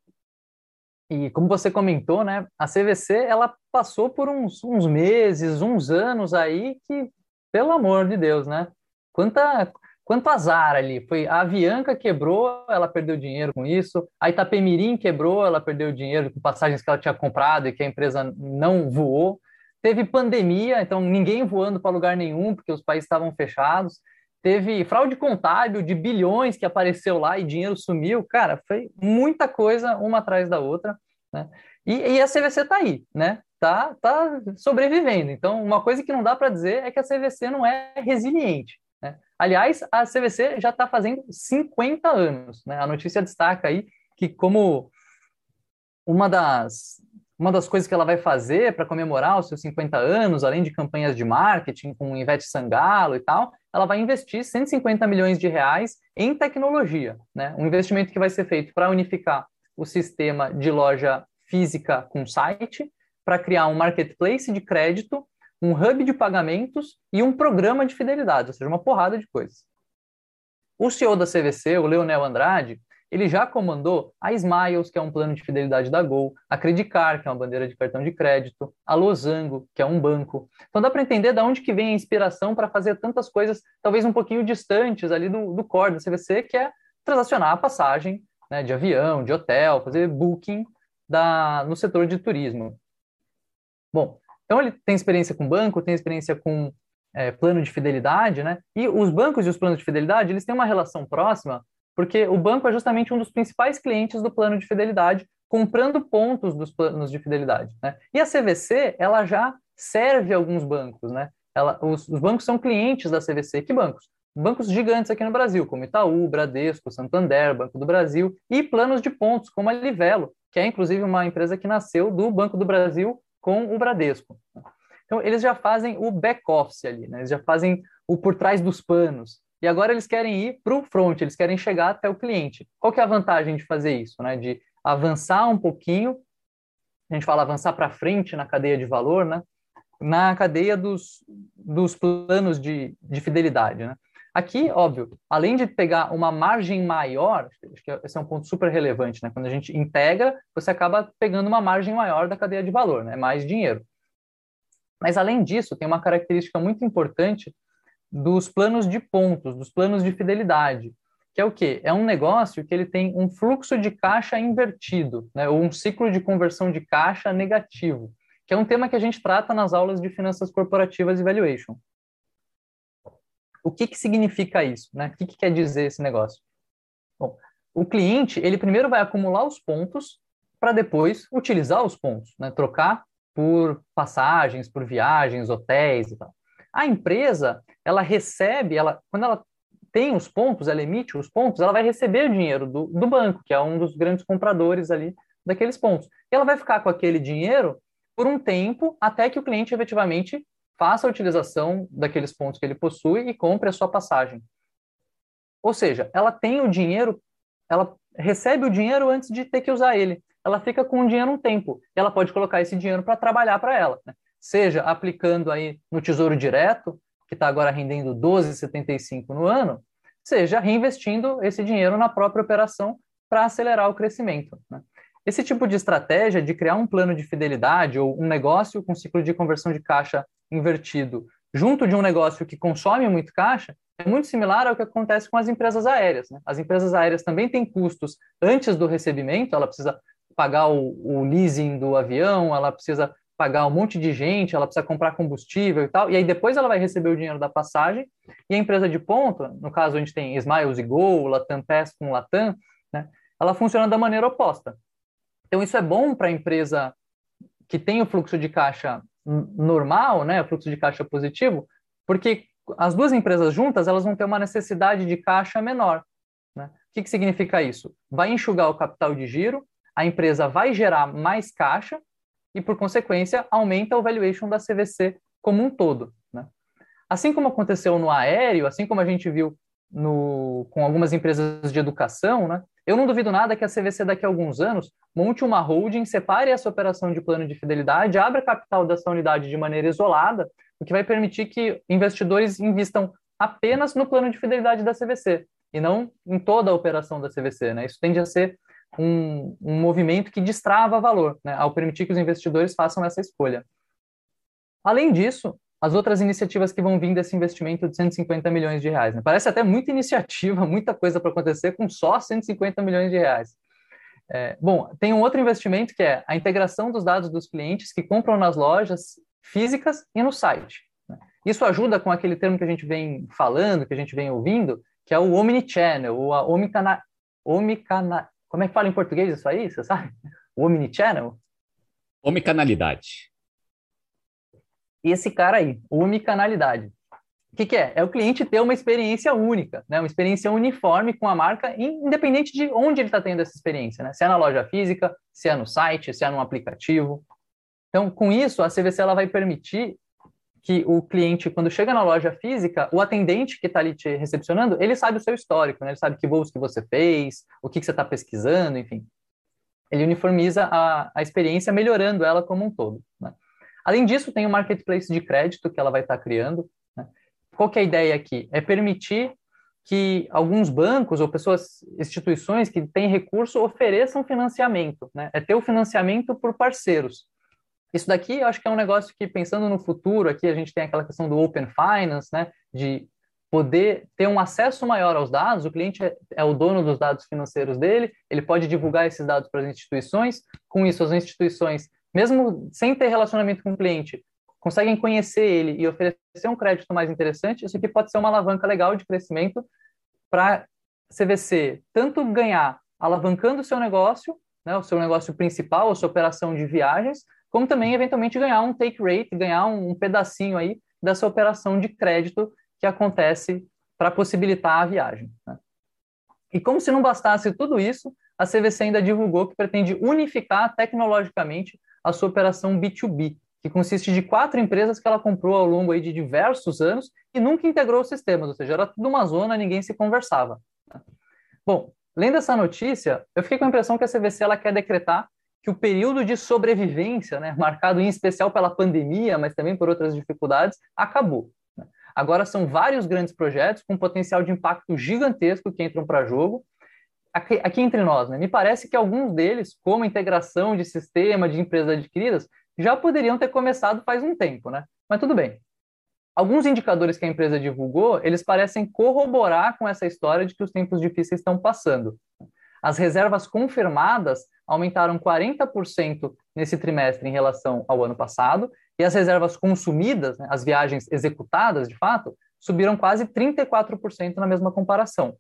e como você comentou, né, a CVC ela passou por uns, uns meses, uns anos aí que, pelo amor de Deus, né? Quanta Quanto azar ali, foi a Avianca quebrou, ela perdeu dinheiro com isso, a Itapemirim quebrou, ela perdeu dinheiro com passagens que ela tinha comprado e que a empresa não voou. Teve pandemia, então ninguém voando para lugar nenhum, porque os países estavam fechados. Teve fraude contábil de bilhões que apareceu lá e dinheiro sumiu. Cara, foi muita coisa uma atrás da outra. Né? E, e a CVC está aí, né? Tá, tá sobrevivendo. Então, uma coisa que não dá para dizer é que a CVC não é resiliente. Aliás, a CVC já está fazendo 50 anos. Né? A notícia destaca aí que como uma das, uma das coisas que ela vai fazer para comemorar os seus 50 anos, além de campanhas de marketing com Ivete Sangalo e tal, ela vai investir 150 milhões de reais em tecnologia. Né? Um investimento que vai ser feito para unificar o sistema de loja física com site, para criar um marketplace de crédito um hub de pagamentos e um programa de fidelidade, ou seja, uma porrada de coisas. O CEO da CVC, o Leonel Andrade, ele já comandou a Smiles, que é um plano de fidelidade da Gol, a Credicar, que é uma bandeira de cartão de crédito, a Losango, que é um banco. Então dá para entender de onde que vem a inspiração para fazer tantas coisas, talvez um pouquinho distantes ali do, do core da CVC, que é transacionar a passagem né, de avião, de hotel, fazer booking da, no setor de turismo. Bom, então ele tem experiência com banco, tem experiência com é, plano de fidelidade, né? E os bancos e os planos de fidelidade, eles têm uma relação próxima porque o banco é justamente um dos principais clientes do plano de fidelidade, comprando pontos dos planos de fidelidade. Né? E a CVC, ela já serve alguns bancos, né? Ela, os, os, bancos são clientes da CVC. Que bancos? Bancos gigantes aqui no Brasil, como Itaú, Bradesco, Santander, Banco do Brasil, e planos de pontos, como a Livelo, que é inclusive uma empresa que nasceu do Banco do Brasil com o Bradesco. Então, eles já fazem o back-office ali, né? eles já fazem o por trás dos panos. E agora eles querem ir para o front, eles querem chegar até o cliente. Qual que é a vantagem de fazer isso? Né? De avançar um pouquinho, a gente fala avançar para frente na cadeia de valor, né? na cadeia dos, dos planos de, de fidelidade. Né? Aqui, óbvio, além de pegar uma margem maior, acho que esse é um ponto super relevante, né? Quando a gente integra, você acaba pegando uma margem maior da cadeia de valor, né? Mais dinheiro. Mas além disso, tem uma característica muito importante dos planos de pontos, dos planos de fidelidade, que é o quê? É um negócio que ele tem um fluxo de caixa invertido, né, ou um ciclo de conversão de caixa negativo, que é um tema que a gente trata nas aulas de finanças corporativas e valuation. O que, que significa isso? Né? O que, que quer dizer esse negócio? Bom, o cliente, ele primeiro vai acumular os pontos para depois utilizar os pontos, né? trocar por passagens, por viagens, hotéis e tal. A empresa, ela recebe, ela, quando ela tem os pontos, ela emite os pontos, ela vai receber o dinheiro do, do banco, que é um dos grandes compradores ali daqueles pontos. E ela vai ficar com aquele dinheiro por um tempo até que o cliente efetivamente faça a utilização daqueles pontos que ele possui e compre a sua passagem. Ou seja, ela tem o dinheiro, ela recebe o dinheiro antes de ter que usar ele. Ela fica com o dinheiro um tempo. E ela pode colocar esse dinheiro para trabalhar para ela. Né? seja aplicando aí no Tesouro Direto, que está agora rendendo 12,75 no ano, seja reinvestindo esse dinheiro na própria operação para acelerar o crescimento. Né? Esse tipo de estratégia de criar um plano de fidelidade ou um negócio com ciclo de conversão de caixa invertido junto de um negócio que consome muito caixa é muito similar ao que acontece com as empresas aéreas. Né? As empresas aéreas também têm custos antes do recebimento, ela precisa pagar o, o leasing do avião, ela precisa pagar um monte de gente, ela precisa comprar combustível e tal, e aí depois ela vai receber o dinheiro da passagem, e a empresa de ponta, no caso a gente tem Smiles e Gol, Latam Pass com Latam, né, ela funciona da maneira oposta. Então isso é bom para a empresa que tem o fluxo de caixa normal, né, fluxo de caixa positivo, porque as duas empresas juntas elas vão ter uma necessidade de caixa menor. Né? O que, que significa isso? Vai enxugar o capital de giro, a empresa vai gerar mais caixa, e, por consequência, aumenta o valuation da CVC como um todo. Né? Assim como aconteceu no aéreo, assim como a gente viu no, com algumas empresas de educação, né? eu não duvido nada que a CVC daqui a alguns anos monte uma holding, separe essa operação de plano de fidelidade, abra capital dessa unidade de maneira isolada, o que vai permitir que investidores invistam apenas no plano de fidelidade da CVC e não em toda a operação da CVC. Né? Isso tende a ser um, um movimento que destrava valor, né, ao permitir que os investidores façam essa escolha. Além disso, as outras iniciativas que vão vir desse investimento de 150 milhões de reais. Né? Parece até muita iniciativa, muita coisa para acontecer com só 150 milhões de reais. É, bom, tem um outro investimento que é a integração dos dados dos clientes que compram nas lojas físicas e no site. Né? Isso ajuda com aquele termo que a gente vem falando, que a gente vem ouvindo, que é o omnichannel, ou a omicana, omicana, como é que fala em português isso aí? Você sabe? O Omnichannel? Omicanalidade. Esse cara aí, omicanalidade. O que, que, é? É o cliente ter uma experiência única, né? uma experiência uniforme com a marca, independente de onde ele está tendo essa experiência. Né? Se é na loja física, se é no site, se é no aplicativo. Então, com isso, a CVC ela vai permitir que o cliente, quando chega na loja física, o atendente que está ali te recepcionando, ele sabe o seu histórico, né? ele sabe que voos que você fez, o que, que você está pesquisando, enfim. Ele uniformiza a, a experiência, melhorando ela como um todo. Né? Além disso, tem o marketplace de crédito que ela vai estar tá criando. Né? Qual que é a ideia aqui? É permitir que alguns bancos ou pessoas, instituições que têm recurso ofereçam financiamento, né? É ter o financiamento por parceiros. Isso daqui eu acho que é um negócio que, pensando no futuro, aqui a gente tem aquela questão do Open Finance, né? De poder ter um acesso maior aos dados, o cliente é, é o dono dos dados financeiros dele, ele pode divulgar esses dados para as instituições, com isso as instituições, mesmo sem ter relacionamento com o cliente, conseguem conhecer ele e oferecer um crédito mais interessante, isso aqui pode ser uma alavanca legal de crescimento para CVC tanto ganhar alavancando o seu negócio, né, o seu negócio principal, a sua operação de viagens, como também eventualmente ganhar um take rate, ganhar um, um pedacinho aí dessa operação de crédito que acontece para possibilitar a viagem. Né? E como se não bastasse tudo isso, a CVC ainda divulgou que pretende unificar tecnologicamente a sua operação B2B, que consiste de quatro empresas que ela comprou ao longo aí de diversos anos e nunca integrou os sistemas, ou seja, era tudo uma zona, ninguém se conversava. Bom, lendo essa notícia, eu fiquei com a impressão que a CVC ela quer decretar que o período de sobrevivência, né, marcado em especial pela pandemia, mas também por outras dificuldades, acabou. Né. Agora são vários grandes projetos com potencial de impacto gigantesco que entram para jogo. Aqui, aqui, entre nós, né, me parece que alguns deles, como integração de sistema de empresas adquiridas, já poderiam ter começado faz um tempo, né? Mas tudo bem. Alguns indicadores que a empresa divulgou, eles parecem corroborar com essa história de que os tempos difíceis estão passando. As reservas confirmadas aumentaram 40% nesse trimestre em relação ao ano passado, e as reservas consumidas, né, as viagens executadas de fato, subiram quase 34% na mesma comparação.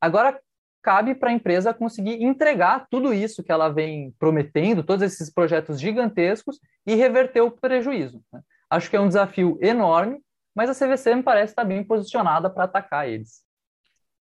Agora, cabe para a empresa conseguir entregar tudo isso que ela vem prometendo, todos esses projetos gigantescos, e reverter o prejuízo. Né? Acho que é um desafio enorme, mas a CVC me parece estar bem posicionada para atacar eles.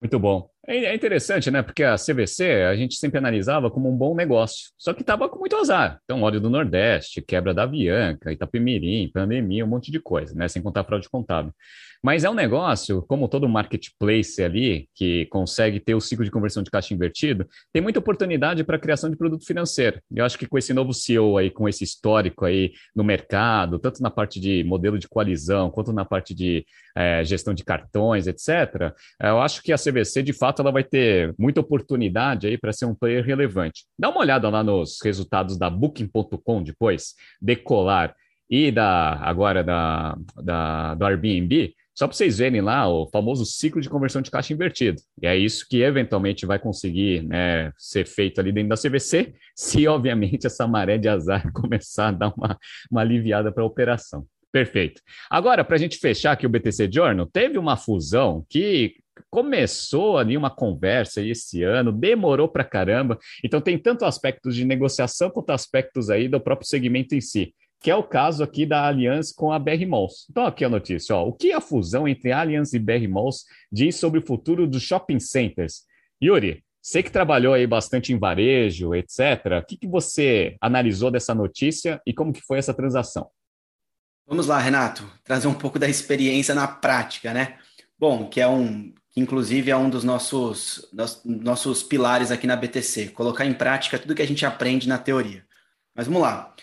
Muito bom. É, é interessante, né? Porque a CVC a gente sempre analisava como um bom negócio, só que estava com muito azar. Então, óleo do Nordeste, quebra da Avianca, Itapemirim, pandemia, um monte de coisa, né? Sem contar fraude contábil. Mas é um negócio, como todo marketplace ali, que consegue ter o ciclo de conversão de caixa invertido, tem muita oportunidade para a criação de produto financeiro. Eu acho que com esse novo CEO aí, com esse histórico aí no mercado, tanto na parte de modelo de coalizão, quanto na parte de é, gestão de cartões, etc., eu acho que a CVC, de fato, ela vai ter muita oportunidade aí para ser um player relevante. Dá uma olhada lá nos resultados da Booking.com depois, decolar e da agora da, da do Airbnb, só para vocês verem lá o famoso ciclo de conversão de caixa invertido. E é isso que eventualmente vai conseguir né, ser feito ali dentro da CVC, se obviamente essa maré de azar começar a dar uma, uma aliviada para a operação. Perfeito. Agora, para a gente fechar aqui o BTC Journal, teve uma fusão que começou ali uma conversa esse ano, demorou para caramba. Então tem tanto aspectos de negociação quanto aspectos aí do próprio segmento em si que é o caso aqui da Allianz com a BR Malls. Então, aqui a notícia: ó, o que a fusão entre Allianz e BR Malls diz sobre o futuro dos shopping centers? Yuri, você que trabalhou aí bastante em varejo, etc., o que, que você analisou dessa notícia e como que foi essa transação? Vamos lá, Renato, trazer um pouco da experiência na prática, né? Bom, que é um, inclusive é um dos nossos, nossos pilares aqui na BTC, colocar em prática tudo que a gente aprende na teoria. Mas vamos lá.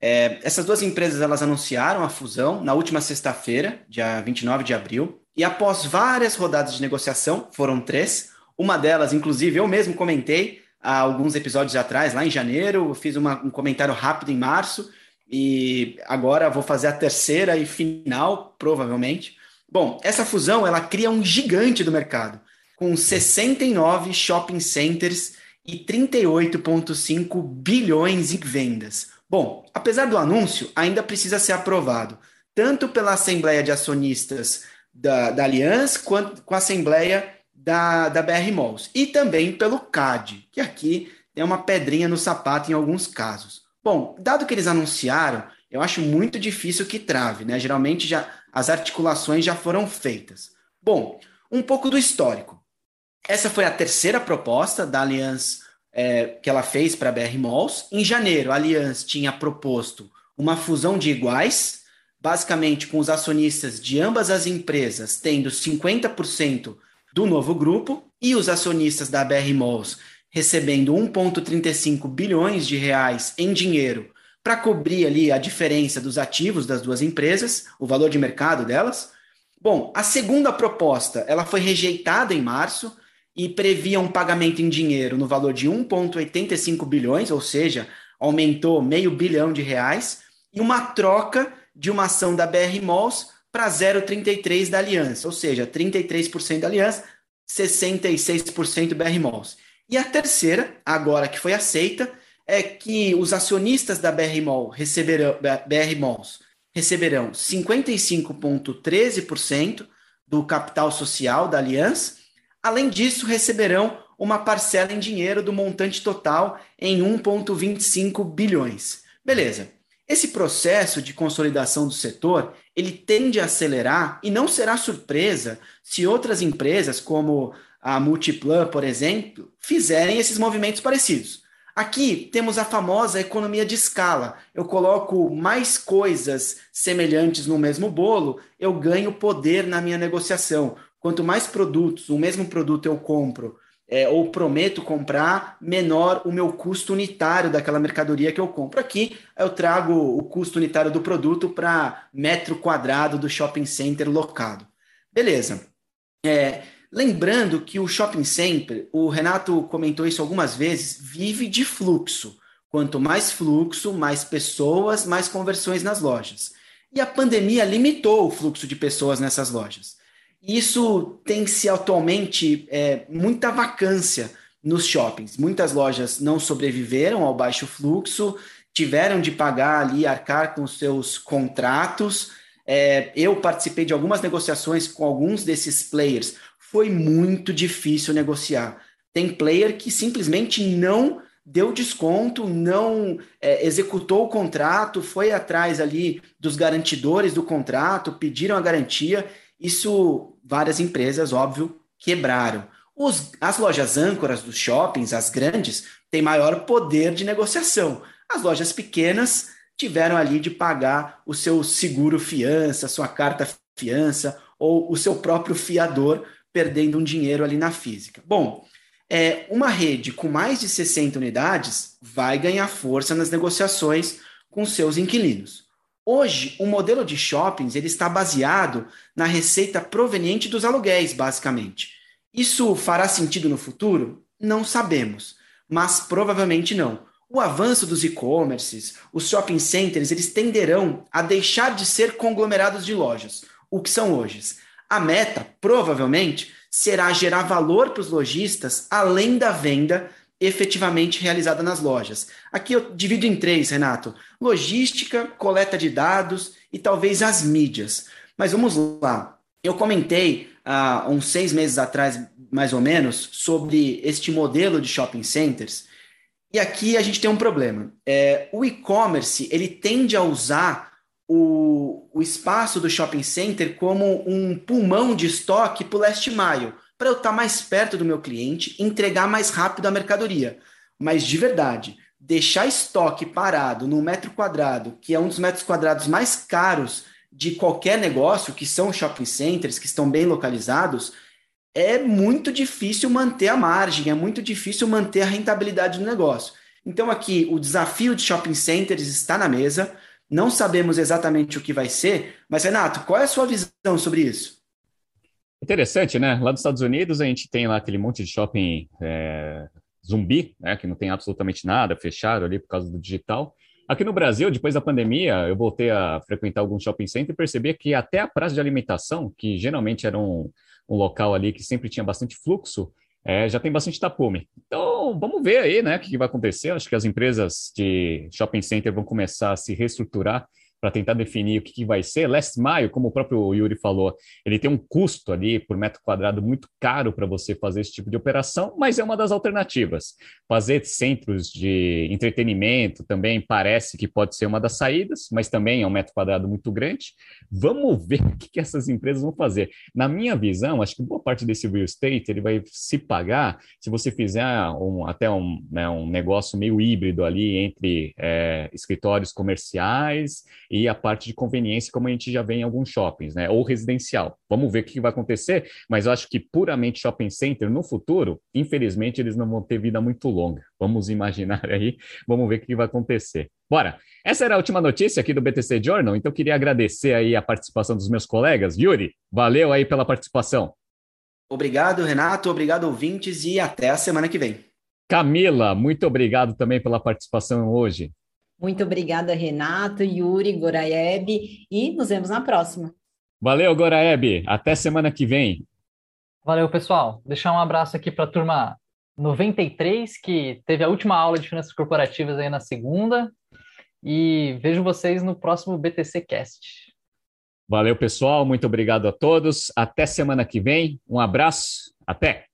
É, essas duas empresas elas anunciaram a fusão na última sexta-feira, dia 29 de abril, e após várias rodadas de negociação, foram três, uma delas, inclusive, eu mesmo comentei há alguns episódios atrás, lá em janeiro, fiz uma, um comentário rápido em março, e agora vou fazer a terceira e final, provavelmente. Bom, essa fusão ela cria um gigante do mercado, com 69 shopping centers e 38,5 bilhões em vendas Bom, apesar do anúncio, ainda precisa ser aprovado, tanto pela Assembleia de Acionistas da, da Aliança, quanto com a Assembleia da, da BR Malls, e também pelo CAD, que aqui tem uma pedrinha no sapato em alguns casos. Bom, dado que eles anunciaram, eu acho muito difícil que trave, né? Geralmente já as articulações já foram feitas. Bom, um pouco do histórico. Essa foi a terceira proposta da Aliança é, que ela fez para a BR Malls. Em janeiro, a Allianz tinha proposto uma fusão de iguais, basicamente com os acionistas de ambas as empresas tendo 50% do novo grupo e os acionistas da BR Malls recebendo 1,35 bilhões de reais em dinheiro para cobrir ali a diferença dos ativos das duas empresas, o valor de mercado delas. Bom, a segunda proposta, ela foi rejeitada em março e previa um pagamento em dinheiro no valor de 1,85 bilhões, ou seja, aumentou meio bilhão de reais, e uma troca de uma ação da BR Malls para 0,33 da Aliança, ou seja, 33% da Aliança, 66% BR Malls. E a terceira, agora que foi aceita, é que os acionistas da BR Mall receberão BR Malls receberão 55,13% do capital social da Aliança. Além disso, receberão uma parcela em dinheiro do montante total em 1,25 bilhões. Beleza. Esse processo de consolidação do setor, ele tende a acelerar e não será surpresa se outras empresas, como a Multiplan, por exemplo, fizerem esses movimentos parecidos. Aqui temos a famosa economia de escala. Eu coloco mais coisas semelhantes no mesmo bolo, eu ganho poder na minha negociação. Quanto mais produtos, o mesmo produto eu compro é, ou prometo comprar, menor o meu custo unitário daquela mercadoria que eu compro. Aqui eu trago o custo unitário do produto para metro quadrado do shopping center locado. Beleza. É, Lembrando que o shopping center, o Renato comentou isso algumas vezes, vive de fluxo. Quanto mais fluxo, mais pessoas, mais conversões nas lojas. E a pandemia limitou o fluxo de pessoas nessas lojas. Isso tem-se atualmente é, muita vacância nos shoppings. Muitas lojas não sobreviveram ao baixo fluxo, tiveram de pagar ali, arcar com seus contratos. É, eu participei de algumas negociações com alguns desses players foi muito difícil negociar. Tem player que simplesmente não deu desconto, não é, executou o contrato, foi atrás ali dos garantidores do contrato, pediram a garantia. Isso várias empresas, óbvio, quebraram. Os, as lojas âncoras dos shoppings, as grandes, têm maior poder de negociação. As lojas pequenas tiveram ali de pagar o seu seguro fiança, sua carta fiança ou o seu próprio fiador perdendo um dinheiro ali na física. Bom, é, uma rede com mais de 60 unidades vai ganhar força nas negociações com seus inquilinos. Hoje, o modelo de shoppings ele está baseado na receita proveniente dos aluguéis, basicamente. Isso fará sentido no futuro? Não sabemos, mas provavelmente não. O avanço dos e-commerces, os shopping centers, eles tenderão a deixar de ser conglomerados de lojas, o que são hoje. A meta, provavelmente, será gerar valor para os lojistas além da venda efetivamente realizada nas lojas. Aqui eu divido em três, Renato: logística, coleta de dados e talvez as mídias. Mas vamos lá. Eu comentei há uns seis meses atrás, mais ou menos, sobre este modelo de shopping centers. E aqui a gente tem um problema. É, o e-commerce ele tende a usar o, o espaço do shopping center como um pulmão de estoque para o last mile, para eu estar tá mais perto do meu cliente, entregar mais rápido a mercadoria. Mas de verdade, deixar estoque parado no metro quadrado, que é um dos metros quadrados mais caros de qualquer negócio, que são shopping centers, que estão bem localizados, é muito difícil manter a margem, é muito difícil manter a rentabilidade do negócio. Então, aqui, o desafio de shopping centers está na mesa. Não sabemos exatamente o que vai ser, mas Renato, qual é a sua visão sobre isso? Interessante, né? Lá nos Estados Unidos a gente tem lá aquele monte de shopping é, zumbi, né? Que não tem absolutamente nada, fecharam ali por causa do digital. Aqui no Brasil, depois da pandemia, eu voltei a frequentar alguns shopping centers e percebi que até a praça de alimentação, que geralmente era um, um local ali que sempre tinha bastante fluxo, é, já tem bastante tapume. Então, vamos ver aí, né, o que vai acontecer. Acho que as empresas de shopping center vão começar a se reestruturar para tentar definir o que, que, vai ser. Last Mile, como o próprio Yuri falou, ele tem um custo ali por metro quadrado muito caro para você fazer esse tipo de operação, mas é uma das alternativas. Fazer centros de entretenimento também parece que pode ser uma das saídas, mas também é um metro quadrado muito grande. Vamos ver o que, que essas empresas vão fazer. Na minha visão, acho que boa parte desse real estate ele vai se pagar se você fizer um, até um, né, um negócio meio híbrido ali entre é, escritórios comerciais e a parte de conveniência, como a gente já vê em alguns shoppings, né? Ou residencial. Vamos ver o que vai acontecer, mas eu acho que puramente shopping center no futuro, infelizmente, eles não vão ter vida muito longa. Vamos imaginar aí, vamos ver o que vai acontecer. Bora! Essa era a última notícia aqui do BTC Journal, então queria agradecer aí a participação dos meus colegas. Yuri, valeu aí pela participação. Obrigado, Renato, obrigado, ouvintes, e até a semana que vem. Camila, muito obrigado também pela participação hoje. Muito obrigada, Renato, Yuri, Goraeb, e nos vemos na próxima. Valeu, Goraeb. Até semana que vem. Valeu, pessoal. Deixar um abraço aqui para a turma 93, que teve a última aula de finanças corporativas aí na segunda. E vejo vocês no próximo BTC Cast. Valeu, pessoal. Muito obrigado a todos. Até semana que vem. Um abraço. Até.